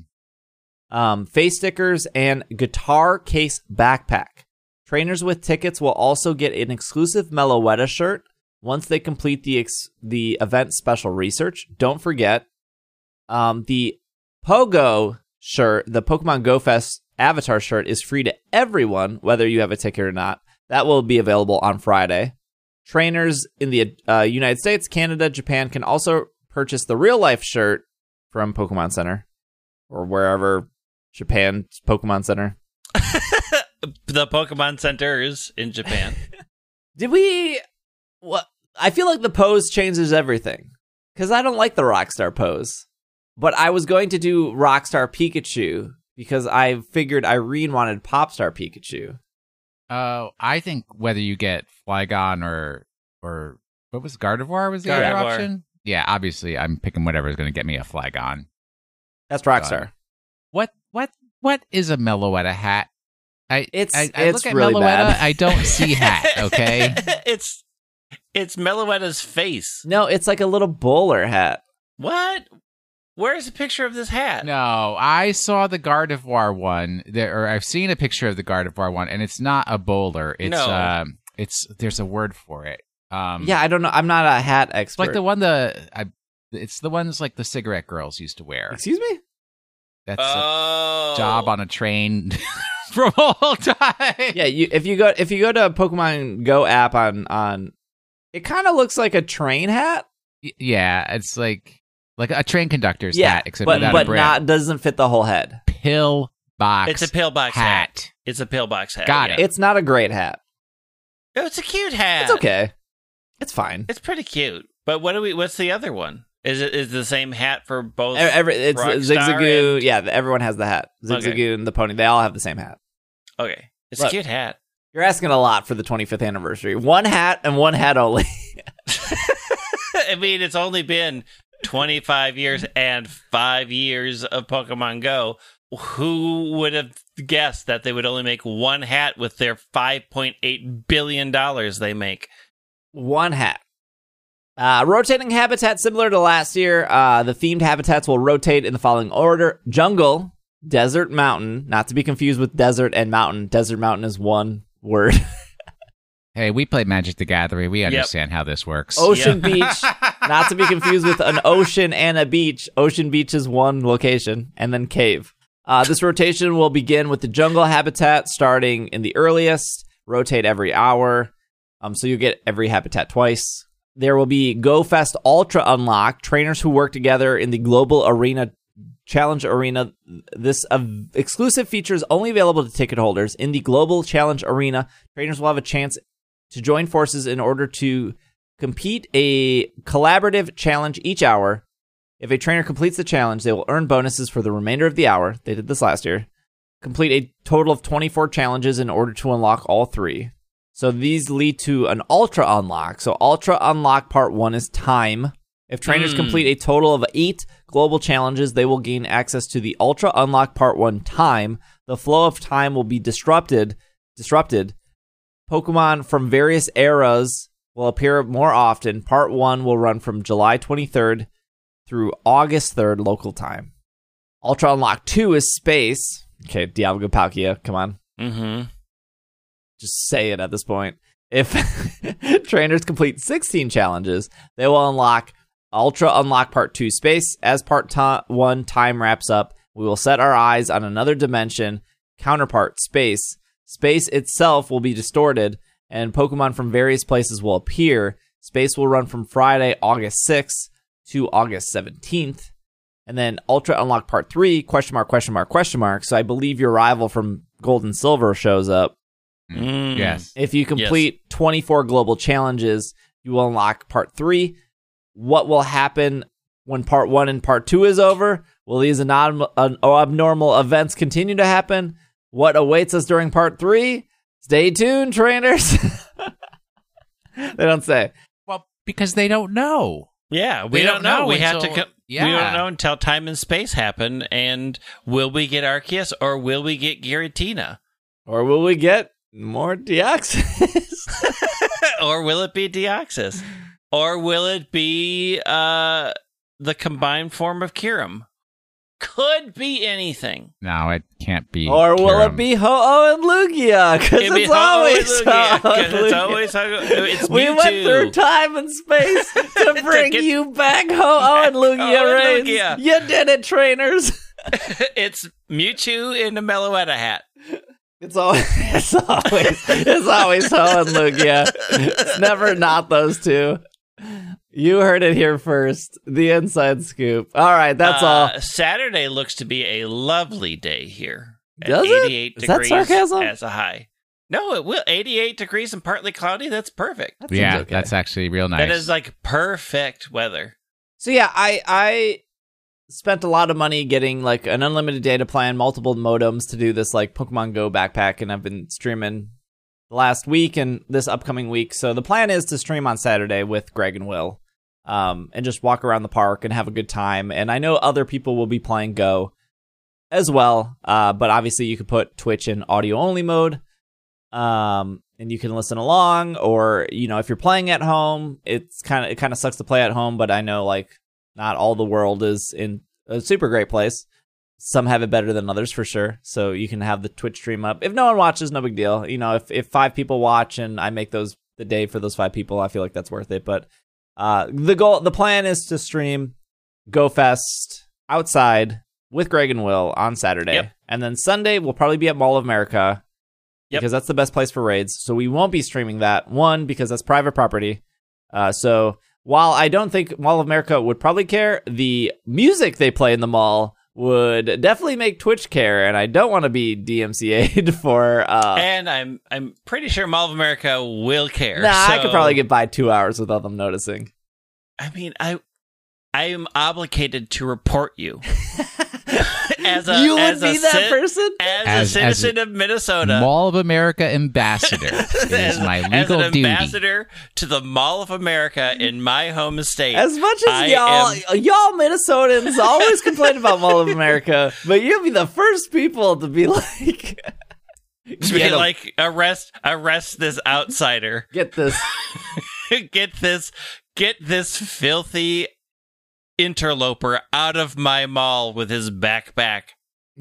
Um, face stickers and guitar case backpack. Trainers with tickets will also get an exclusive Meloetta shirt once they complete the ex- the event special research. Don't forget, um, the Pogo shirt, the Pokemon Go Fest avatar shirt, is free to everyone, whether you have a ticket or not. That will be available on Friday. Trainers in the uh, United States, Canada, Japan can also purchase the real life shirt from Pokemon Center or wherever Japan Pokemon Center. The Pokemon centers in Japan. Did we? What? I feel like the pose changes everything because I don't like the Rockstar pose, but I was going to do Rockstar Pikachu because I figured Irene wanted Popstar Pikachu. Oh, I think whether you get Flygon or or what was Gardevoir was the other option. Yeah, obviously I'm picking whatever is going to get me a Flygon. That's Rockstar. What what what is a Meloetta hat? I It's- I, I it's look at really Meloetta. bad. I don't see hat. Okay, it's it's Meloetta's face. No, it's like a little bowler hat. What? Where's a picture of this hat? no, I saw the Gardevoir one there, or I've seen a picture of the Gardevoir one, and it's not a bowler. It's No. um, it's there's a word for it. Um, Yeah, I don't know. I'm not a hat expert. like the one the I, it's the ones like the cigarette girls used to wear. Excuse me. That's oh. a job oh. on a train from old time. Yeah, you if you go if you go to Pokemon Go app on on, it kind of looks like a train hat. Y- Yeah, it's like like a train conductor's yeah, hat, except but without but a brim. not doesn't fit the whole head. pill box. It's a pillbox hat. hat. It's a pillbox hat. Got yeah. it. It's not a great hat. Oh, it's a cute hat. It's okay. It's fine. It's pretty cute. But what do we? What's the other one? Is it is the same hat for both? Every, it's Zigzagoon. and- Yeah, everyone has the hat. Okay. Zigzagoon, the pony. They all have the same hat. okay, it's Look. a cute hat. You're asking a lot for the 25th anniversary. One hat and one hat only. I mean, it's only been 25 years and five years of Pokemon Go. Who would have guessed that they would only make one hat with their 5.8 billion dollars they make? one hat. Uh, rotating habitat similar to last year. Uh, the themed habitats will rotate in the following order: jungle, desert, mountain. Not to be confused with desert and mountain. Desert mountain is one word. Hey, we play Magic the Gathering. We understand how this works. Ocean Yeah. beach. Not to be confused with an ocean and a beach. Ocean beach is one location, and then cave. Uh, this rotation will begin with the jungle habitat starting in the earliest. Rotate every hour, um, so you get every habitat twice. There will be GoFest Ultra Unlock. Trainers who work together in the global arena challenge arena. This uh, exclusive feature is only available to ticket holders. In the global challenge arena, trainers will have a chance to join forces in order to compete a collaborative challenge each hour. If a trainer completes the challenge, they will earn bonuses for the remainder of the hour. They did this last year. Complete a total of 24 challenges in order to unlock all three. So these lead to an ultra unlock. So ultra unlock part 1 is time. If trainers Mm. complete a total of 8 global challenges, they will gain access to the ultra unlock part 1 time. The flow of time will be disrupted disrupted. Pokemon from various eras will appear more often. Part 1 will run from July 23rd through August 3rd local time. Ultra Unlock 2 is space. Okay, Dialga Palkia, come on. Mm-hmm. Just say it at this point. If trainers complete 16 challenges, they will unlock Ultra Unlock Part 2 space. As Part ti- 1 time wraps up, we will set our eyes on another dimension, counterpart space. Space itself will be distorted, and Pokemon from various places will appear. Space will run from Friday, August 6th to August 17th. And then Ultra Unlock Part 3, question mark, question mark, question mark. So I believe your rival from Gold and Silver shows up. Mm. Yes. If you complete 24 global challenges, you will unlock part three. What will happen when part one and part two is over? Will these anom- an- abnormal events continue to happen? What awaits us during part three? Stay tuned, trainers. they don't say. Well, because they don't know. Yeah, we don't, don't know. know We have to. until- Co- We don't know until time and space happen. And will we get Arceus or will we get Giratina? Or will we get more Deoxys? or will it be Deoxys? Or will it be uh, the combined form of Kyurem? Could be anything. No, it can't be. or will Kyurem. it be Ho-Oh and Lugia? Because It'd be it's always Ho-Oh and Lugia, Ho-Oh 'cause and it's always Ho- it's we went through time and space to bring get- you back Ho-Oh and Lugia Ho-Oh and Lugia. You did it, trainers. it's Mewtwo in a Meloetta hat. It's always, it's always, it's always Ho and Lugia. It's never not those two. You heard it here first. The inside scoop. All right, that's all. Uh, Saturday looks to be a lovely day here. at Does it? 88 Is that sarcasm? as a high. No, it will. 88 degrees and partly cloudy. That's perfect. That Yeah, okay. that's actually real nice. That is like perfect weather. So yeah, I I spent a lot of money getting like an unlimited data plan, multiple modems to do this like Pokemon Go backpack, and I've been streaming the last week and this upcoming week. So the plan is to stream on Saturday with Greg and Will, um, and just walk around the park and have a good time. And I know other people will be playing Go as well, uh, but obviously you could put Twitch in audio only mode. Um, and you can listen along, or you know, if you're playing at home, it's kind of it kind of sucks to play at home. But I know like not all the world is in a super great place. Some have it better than others for sure. So you can have the Twitch stream up. If no one watches, no big deal. You know, if if five people watch and I make those the day for those five people, I feel like that's worth it. But uh, the goal, the plan is to stream Go Fest outside with Greg and Will on Saturday, Yep. and then Sunday we'll probably be at Mall of America Yep. because that's the best place for raids. So we won't be streaming that one because that's private property. Uh, so while I don't think Mall of America would probably care, the music they play in the mall would definitely make Twitch care, and I don't want to be DMCA'd for. Uh, and I'm I'm pretty sure Mall of America will care. nah, I could probably get by two hours without them noticing. I mean, I I am obligated to report you as a you would as be a that cit- person. as, As- a as citizen of Minnesota. Mall of America ambassador. It as, is my as legal an duty. ambassador to the Mall of America in my home state. As much as I y'all, y'all Minnesotans always complain about Mall of America, but you'll be the first people to be like, to get, be 'em. like arrest arrest this outsider. get this. get this get this filthy interloper out of my mall with his backpack.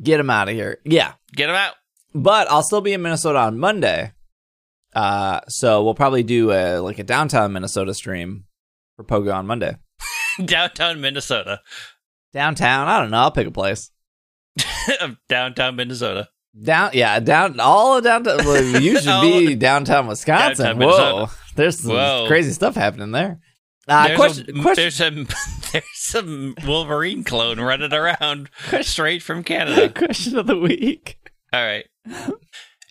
Get him out of here. Yeah. Get him out. But I'll still be in Minnesota on Monday. Uh, so we'll probably do a like a downtown Minnesota stream for Pogo on Monday. Downtown Minnesota. Downtown, I don't know. I'll pick a place. of downtown Minnesota. Down, yeah, down all of downtown. Well, you should be downtown Wisconsin. Downtown Whoa, there's some Whoa. crazy stuff happening there. Uh, there's, question, a, question, there's some there's some Wolverine clone running around straight from Canada. question of the week. All right.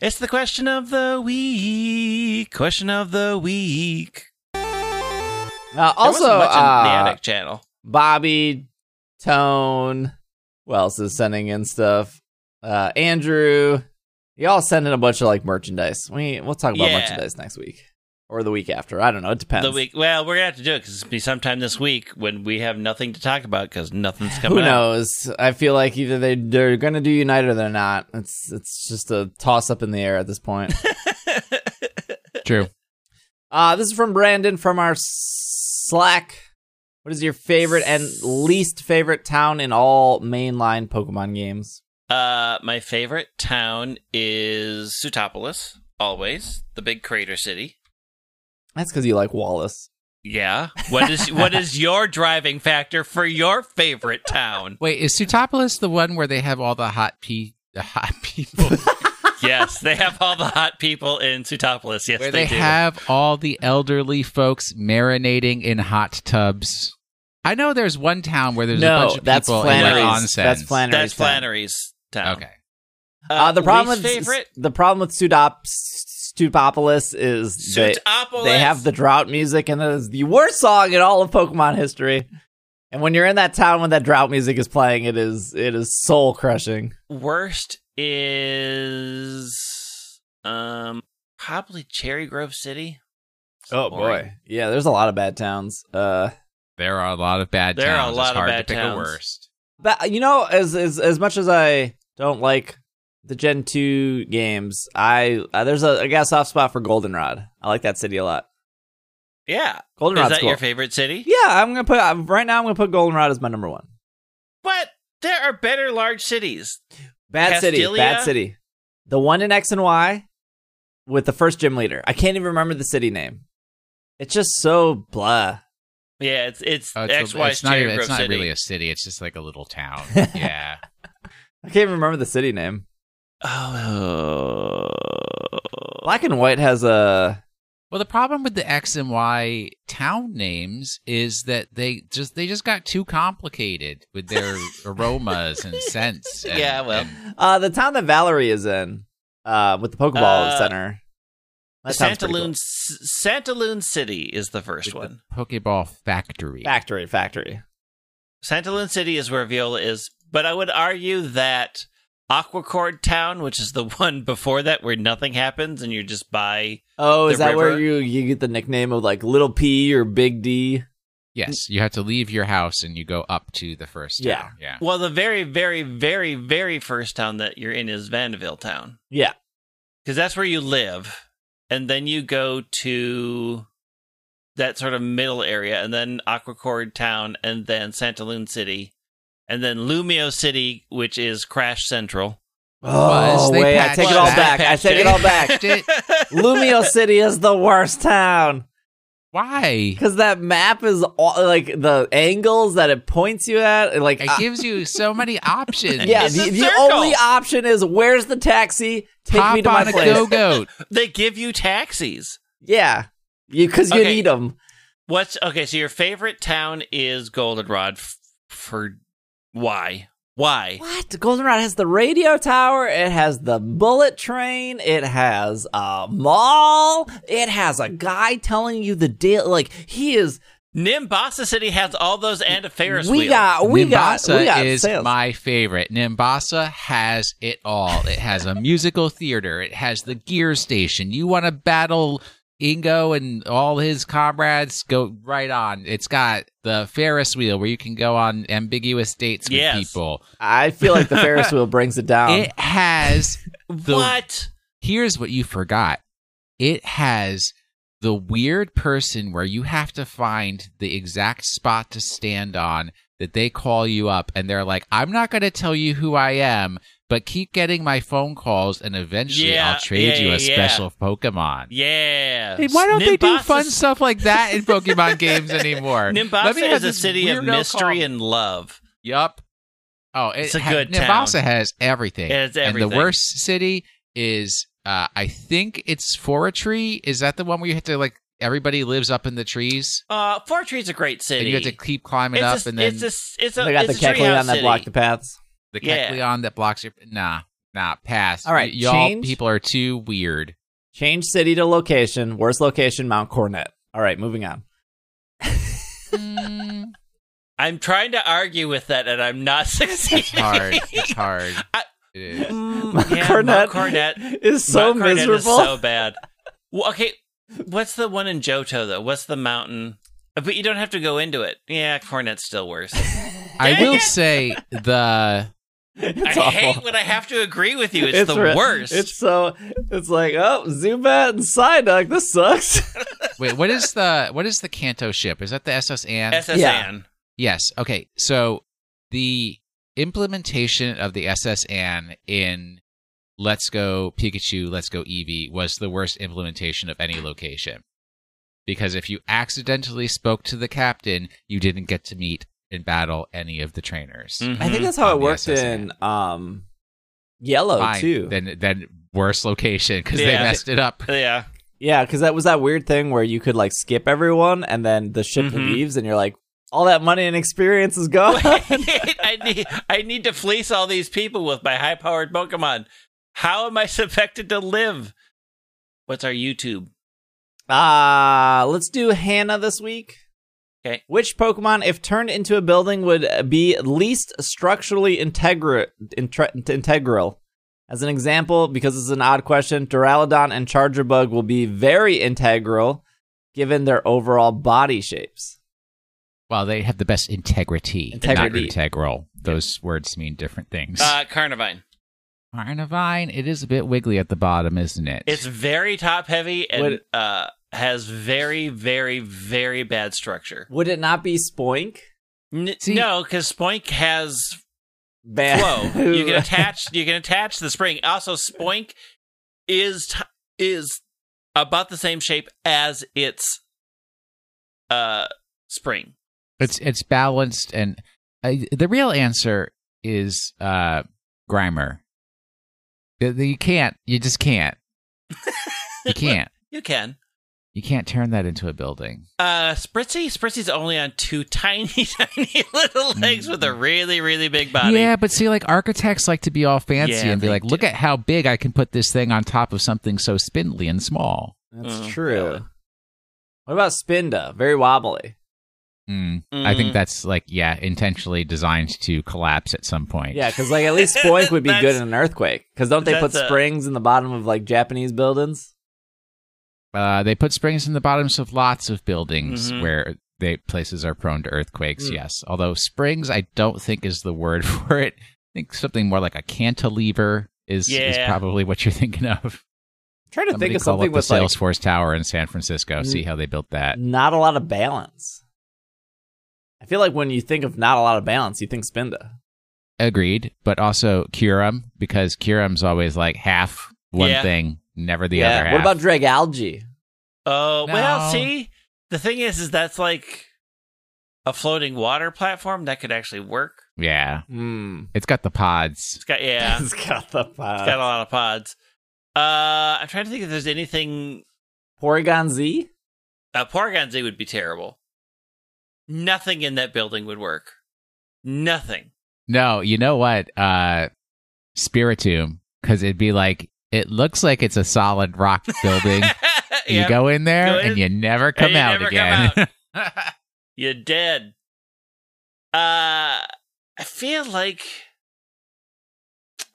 It's the question of the week. Question of the week. Uh, There also, wasn't much in the uh, Attic channel. Bobby, Tone, who else is sending in stuff? Uh, Andrew, y'all sending a bunch of like merchandise. We we'll talk about Yeah. merchandise next week or the week after. I don't know. It depends. The week. Well, we're gonna have to do it because it's be sometime this week when we have nothing to talk about because nothing's coming. Who out. knows? I feel like either they they're gonna do Unite or they're not. It's it's just a toss up in the air at this point. True. uh this is from Brandon from our Slack. What is your favorite and least favorite town in all mainline Pokemon games? Uh, my favorite town is Sootopolis. Always the big crater city. That's because you like Wallace. Yeah. What is what is your driving factor for your favorite town? Wait, is Sootopolis the one where they have all the hot pea, the hot people, yes, they have all the hot people in Sootopolis. Yes, where they, they, do. have all the elderly folks marinating in hot tubs? I know there's one town where there's a no, bunch of that's people in like Flannery's. That's Flannery's. That's town. Flannery's town. Okay. Uh, the problem least with favorite the problem with Sudop Stupopolis is they, they have the drought music and it is the worst song in all of Pokemon history. And when you're in that town when that drought music is playing, it is it is soul crushing. worst is um probably Cherry Grove City. Oh boy. yeah. There's a lot of bad towns. Uh, There are a lot of bad There are a towns. lot it's of hard bad to pick towns. a worst. but you know, as as as much as I don't like the Gen two games, I uh, there's a I got a soft spot for Goldenrod. I like that city a lot. Yeah. Goldenrod. is that cool. your favorite city? Yeah, I'm gonna put uh, right now. I'm gonna put Goldenrod as my number one. But there are better large cities. Bad city, bad city. The one in X and Y with the first gym leader. I can't even remember the city name. It's just so blah. Yeah, it's it's Oh, it's, X a- Y it's not, Cherry even, Grove it's not really a city. It's just like a little town. yeah. I can't even remember the city name. Oh. Black and White has a Well, the problem with the X and Y town names is that they just they just got too complicated with their aromas and scents. and- Yeah, well. and uh the town that Valerie is in, uh, with the Pokeball Uh, Center. That sounds Santa pretty Loon Santalune City is the first with one. the Pokeball Factory. Factory, factory. Santalune City is where Viola is, but I would argue that Aquacorde Town, which is the one before that where nothing happens and you're just by Oh, is The that where you you get the nickname of like Little P or Big D? Yes, you have to leave your house and you go up to the first Yeah. town. Yeah. well, the very, very, very, very first town that you're in is Vanderville Town. Yeah. Because that's where you live. And then you go to that sort of middle area, and then Aquacorde Town, and then Santalune City, and then Lumiose City, which is Crash Central. Oh they wait, I take it all back. I take it. it all back. Lumiose City is the worst town. Why? Because that map is all, like the angles that it points you at. Like, It uh, gives you so many options. yeah, It's the, a the only option is where's the taxi? Take Hop me to on my a place. go goat. they give you taxis. Yeah, you because you Okay. need them. What's okay? So your favorite town is Goldenrod. F- for why? Why? What? Goldenrod has the radio tower. It has the bullet train. It has a mall. It has a guy telling you the deal. Like he is. Nimbasa City has all those and a Ferris we wheel. got. We got. We got is sales. my favorite. Nimbasa has it all. It has a musical theater. It has the gear station. You want to battle Ingo and all his comrades? Go right on. It's got the Ferris wheel where you can go on ambiguous dates with Yes. people. I feel like the Ferris wheel brings it down. It has the what? here's what you forgot it has the weird person where you have to find the exact spot to stand on that they call you up and they're like i'm not going to tell you who i am but keep getting my phone calls and eventually Yeah, i'll trade yeah, you a yeah, yeah. special pokemon Yeah. Hey, why don't they do Nimbasa- fun stuff like that in Pokemon games anymore? Nimbasa Let me have is a city of mystery call- and love. Yup. Oh, it It's a ha- good Nimbasa town. has everything. It has And the worst city is, uh, I think it's for a tree. Is that the one where you have to like everybody lives up in the trees, Uh, Fort Tree's a great city. and you have to keep climbing it's up, a, and then it's a, it's a, they got the it's a treehouse Kecleon that city. block the paths. The yeah. Kecleon that blocks your. Nah, nah, pass. All right, Y- y'all change. people are too weird. Change city to location. Worst location, Mount Coronet. All right, moving on. Mm, I'm trying to argue with that, and I'm not succeeding. it's hard. It's hard. I- it is. Mm, Mount yeah, Coronet Mount Coronet is so Mount Coronet miserable. Is so bad. Well, okay, what's the one in Johto though? What's the mountain? But you don't have to go into it. Yeah, Coronet's still worse. I will say the it's I awful. hate when I have to agree with you. It's, the re- worst. It's so. It's like, oh, Zubat and Psyduck. This sucks. wait. What is the what is the Kanto ship? Is that the SS Anne? SSN. Yeah. Yes. Okay. So the implementation of the SS Anne in Let's Go Pikachu, Let's Go Eevee was the worst implementation of any location. Because if you accidentally spoke to the captain, you didn't get to meet and battle any of the trainers. Mhm. I think that's how it the worked in um, Yellow Fine. too. Then then worst location because they messed it up. Yeah. Yeah, because that was that weird thing where you could like skip everyone and then the ship Mhm. leaves and you're like, all that money and experience is gone. I need I need to fleece all these people with my high powered Pokemon. How am I expected to live? What's our YouTube? Ah, let's do Hannah this week. Okay. Which Pokemon, if turned into a building, would be least structurally integra- intre- integral? As an example, because it's an odd question, Duraludon and Charjabug will be very integral given their overall body shapes. Well, they have the best integrity, Integrity. not integral. Those words mean different things. Uh, Carnivine. Carnivine, it is a bit wiggly at the bottom, isn't it? It's very top heavy and Would- uh, has very, very, very bad structure. Would it not be Spoink? N- See- no, because Spoink has Bad. flow. you can attach. You can attach the spring. Also, Spoink is t- is about the same shape as its uh spring. It's it's balanced, and uh, the real answer is uh, Grimer. The- the- You can't. You just can't. You can't. You can. You can't turn that into a building. Uh, Spritzee. Spritzee's only on two tiny, tiny little legs with a really, really big body. Yeah, but see, like architects like to be all fancy Yeah, and be they like, "Look at how big I can put this thing on top of something so spindly and small." That's Mm, true. really. What about Spinda? Very wobbly. Mm. I think Mm. that's like, yeah, intentionally designed to collapse at some point. Yeah, because like at least Spoink would be good in an earthquake. Because don't they put that's a- springs in the bottom of like Japanese buildings? Uh, they put springs in the bottoms of lots of buildings Mhm. where they places are prone to earthquakes. Mm. Yes, although springs, I don't think is the word for it. I think something more like a cantilever is, is probably what you're thinking of. I'm trying to Somebody think of something up the with like Salesforce Tower in San Francisco. See Mm. how they built that. not a lot of balance. I feel like when you think of not a lot of balance, you think Spinda. Agreed, but also Kyurem because Kyurem's always like half one Yeah. thing, never the yeah. other half. What about Dragalge? Oh well, No. see, the thing is, is that's like a floating water platform that could actually work. yeah, Hmm. it's got the pods. It's got yeah, it's got the pod. it's got a lot of pods. Uh, I'm trying to think if there's anything. Porygon Z. Uh, Porygon Z would be terrible. Nothing in that building would work. Nothing. No, you know what? Uh Spiritomb, because it'd be like it looks like it's a solid rock building. You Yep. go in there Go in, and you never come you out never again. come You're dead. Uh, I feel like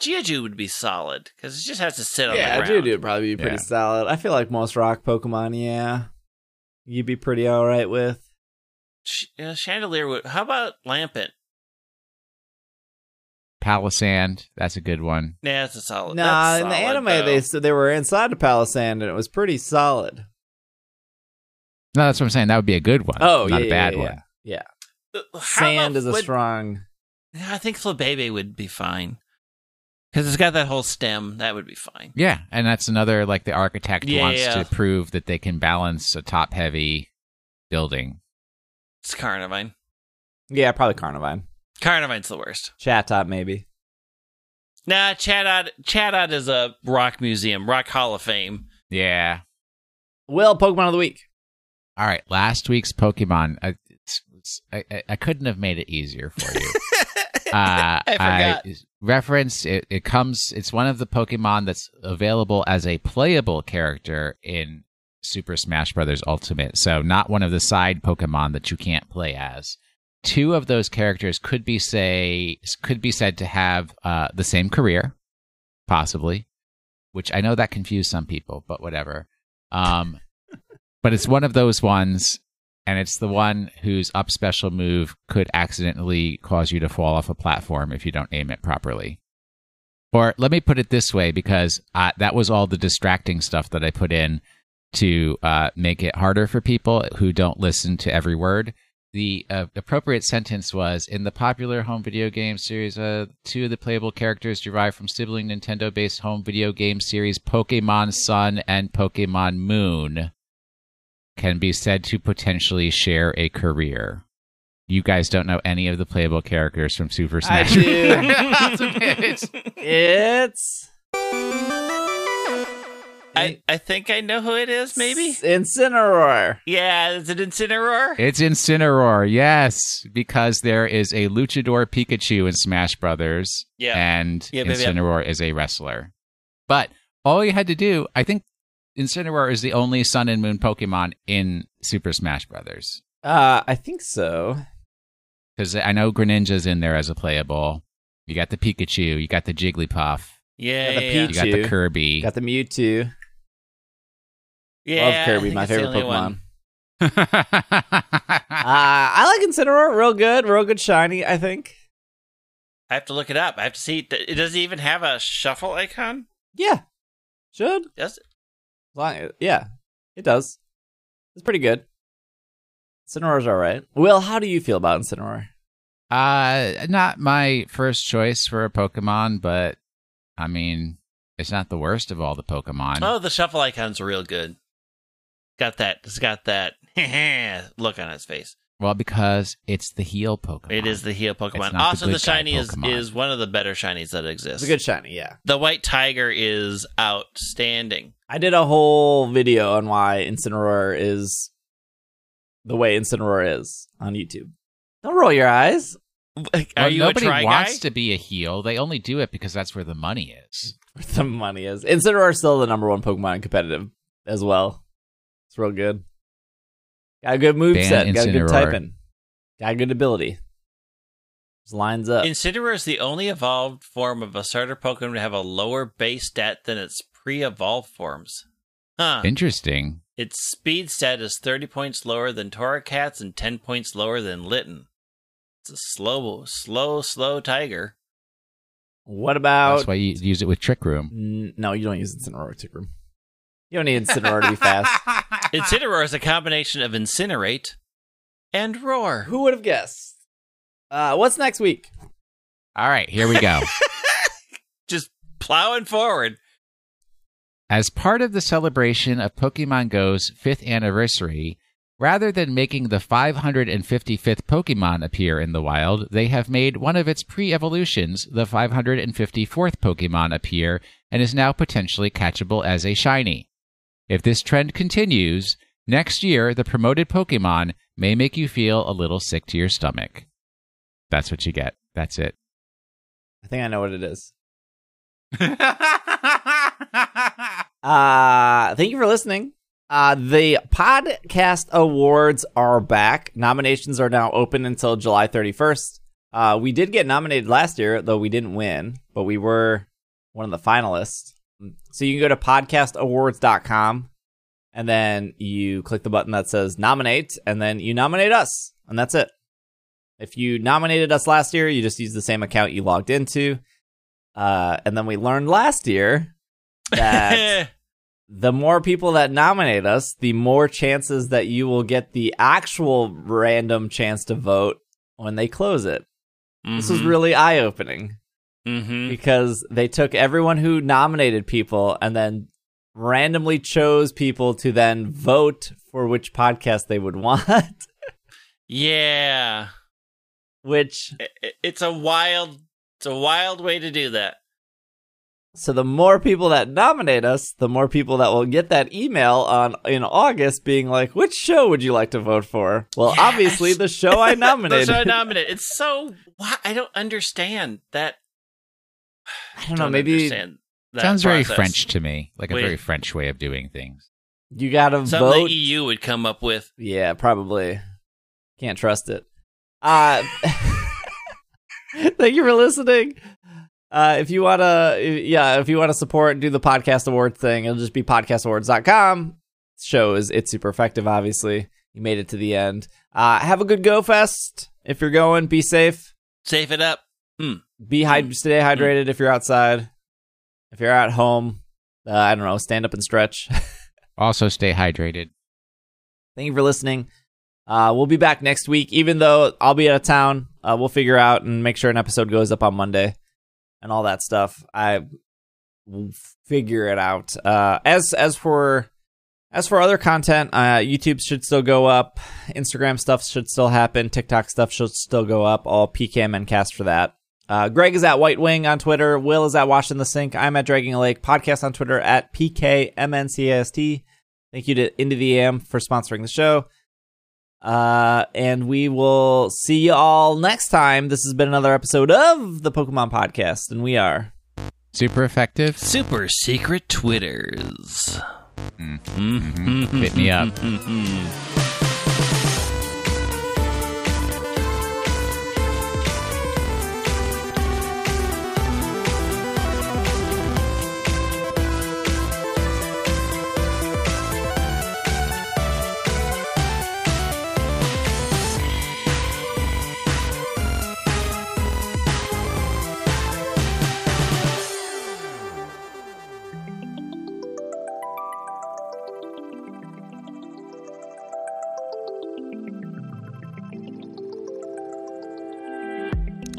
Geodude would be solid because it just has to sit on Yeah, the ground. Geodude would probably be pretty Yeah. solid. I feel like most rock Pokemon, yeah, you'd be pretty all right with. Ch- uh, Chandelure would. How about Lampent? Palossand, that's a good one. Yeah, that's a solid. Nah, that's in the anime, though. they said they were inside the Palossand and it was pretty solid. No, that's what I'm saying. That would be a good one. Oh, not yeah, a bad yeah, one. Yeah, Uh, how sand is a would- strong. I think Flabebe would be fine because it's got that whole stem. That would be fine. Yeah, and that's another like the architect Yeah, wants yeah. to prove that they can balance a top heavy building. It's Carnivine. Yeah, probably Carnivine. Carnivine's the worst. Chatot maybe. Nah, Chatot. Chatot is a rock museum, rock hall of fame. Yeah. Will Pokemon of the week. All right, last week's Pokemon. I, it's, it's, I, I- I couldn't have made it easier for you. uh, I forgot. reference it, it comes. It's one of the Pokemon that's available as a playable character in Super Smash Bros. Ultimate. So not one of the side Pokemon that you can't play as. Two of those characters could be say could be said to have uh, the same career, possibly. Which I know that confused some people, but whatever. Um, but it's one of those ones and it's the one whose up special move could accidentally cause you to fall off a platform if you don't aim it properly. Or let me put it this way, because uh, that was all the distracting stuff that I put in to uh, make it harder for people who don't listen to every word. The uh, appropriate sentence was In the popular home video game series, uh, two of the playable characters derived from sibling Nintendo based home video game series Pokemon Sun and Pokemon Moon can be said to potentially share a career. You guys don't know any of the playable characters from Super I Smash. do. It's- it's I, I think I know who it is, maybe? Incineroar. Yeah, is it Incineroar? it's Incineroar, yes, because there is a Luchador Pikachu in Smash Brothers, Yeah. and Yep, yep, yep. Incineroar is a wrestler. But all you had to do, I think, Incineroar is the only Sun and Moon Pokemon in Super Smash Brothers. Uh, I think so. Because I know Greninja's in there as a playable. You got the Pikachu, you got the Jigglypuff, Yeah, Got the yeah, yeah. you got the Pikachu. Kirby. Got the Mewtwo. Yeah, Love Kirby, my favorite Pokemon. one. Uh, I like Incineroar. Real good. Real good shiny, I think. I have to look it up. I have to see. It does it even have a shuffle icon? Yeah. Should. Does it? Long- Yeah. It does. It's pretty good. Incineroar's alright. Will, how do you feel about Incineroar? Uh, not my first choice for a Pokemon, but I mean, it's not the worst of all the Pokemon. Oh, the shuffle icon's are real good. Got that? It's got that look on its face. Well, because it's the heel Pokemon. It is the heel Pokemon. It's not the Also, the, good shiny is Pokemon. is one of the better shinies that exists. It's a good shiny, yeah. the white tiger is outstanding. I did a whole video on why Incineroar is the way Incineroar is on YouTube. Don't roll your eyes. Are Well, you a nobody try wants guy? to be a heel. They only do it because that's where the money is. Where the money is. Incineroar is still the number one Pokemon in competitive as well. It's real good. Got a good move Ban set. Got a good typing. Got a good ability. Just lines up. Incineroar is the only evolved form of a starter Pokemon to have a lower base stat than its pre-evolved forms. Huh. Interesting. Its speed stat is 30 points lower than Torracat's and 10 points lower than Litten. It's a slow, slow, slow tiger. what about That's why you use it with Trick Room. N- no, you don't use Incineroar Trick Room. You don't need Incineroar to be fast. Incineroar is a combination of Incinerate and Roar. Who would have guessed? Uh, what's next week? All right, here we go. Just plowing forward. As part of the celebration of Pokemon Go's fifth anniversary, rather than making the 555th Pokemon appear in the wild, they have made one of its pre evolutions, the 554th Pokemon, appear and is now potentially catchable as a shiny. If this trend continues, next year the promoted Pokemon may make you feel a little sick to your stomach. That's what you get. That's it. I think I know what it is. Uh, thank you for listening. Uh, the podcast awards are back. Nominations are now open until July 31st. Uh, we did get nominated last year, though we didn't win, but we were one of the finalists. So you can go to podcastawards.com and then you click the button that says nominate and then you nominate us and that's it. If you nominated us last year, you just use the same account you logged into. Uh, and then we learned last year that the more people that nominate us, the more chances that you will get the actual random chance to vote when they close it. This was really eye opening mm-hmm. because they took everyone who nominated people and then randomly chose people to then vote for which podcast they would want, Yeah. which I- I- It's a wild it's a wild way to do that. So the more people that nominate us, the more people that will get that email on in August being like, "Which show would you like to vote for?" Well, Yes. obviously the show I nominated. are nominated. It's so. I don't understand that. I don't know. Maybe understand that Sounds very. French to me, like a Wait. very French way of doing things. you gotta Something vote. the EU would come up with. Yeah, probably. Can't trust it. Uh Thank you for listening. Uh if you want to yeah, if you want to support and do the podcast awards thing, it'll just be podcastawards.com. Show is it's super effective obviously. You made it to the end. Uh have a good go fest. If you're going, be safe. Save it up. Be hyd- stay hydrated if you're outside. If you're at home, uh, I don't know, stand up and stretch. Also, stay hydrated. Thank you for listening. Uh, we'll be back next week, even though I'll be out of town. Uh, we'll figure out and make sure an episode goes up on Monday and all that stuff. I will figure it out. Uh, as as for as for other content, uh, YouTube should still go up. Instagram stuff should still happen. TikTok stuff should still go up. All PKMN cast for that. Uh, Greg is at White Wing on Twitter. Will is at Washing the Sink. I'm at Dragging a Lake. Podcast on Twitter at PKMNCAST. Thank you to Into the Am for sponsoring the show. Uh, and we will see you all next time. This has been another episode of the Pokemon Podcast, and we are. Super effective. Super secret Twitters. Mhm. Hit me up.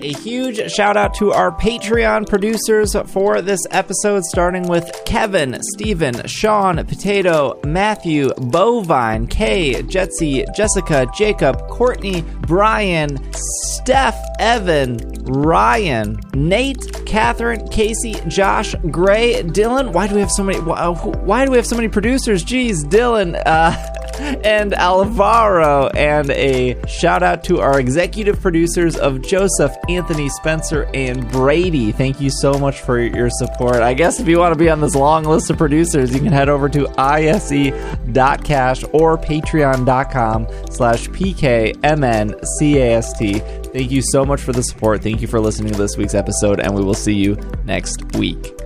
A huge shout out to our Patreon producers for this episode, starting with Kevin, Steven, Sean, Potato, Matthew, Bovine, Kay, Jetsy, Jessica, Jacob, Courtney, Brian, Steph, Evan, Ryan, Nate, Catherine, Casey, Josh, Gray, Dylan. Why do we have so many? Why, why do we have so many producers? Jeez, Dylan. Uh, and Alvaro, and a shout out to our executive producers of Joseph, Anthony, Spencer, and Brady. Thank you so much for your support. I guess if you want to be on this long list of producers, you can head over to ise.cash or patreon.com slash pkmncast. Thank you so much for the support. Thank you for listening to this week's episode, and we will see you next week.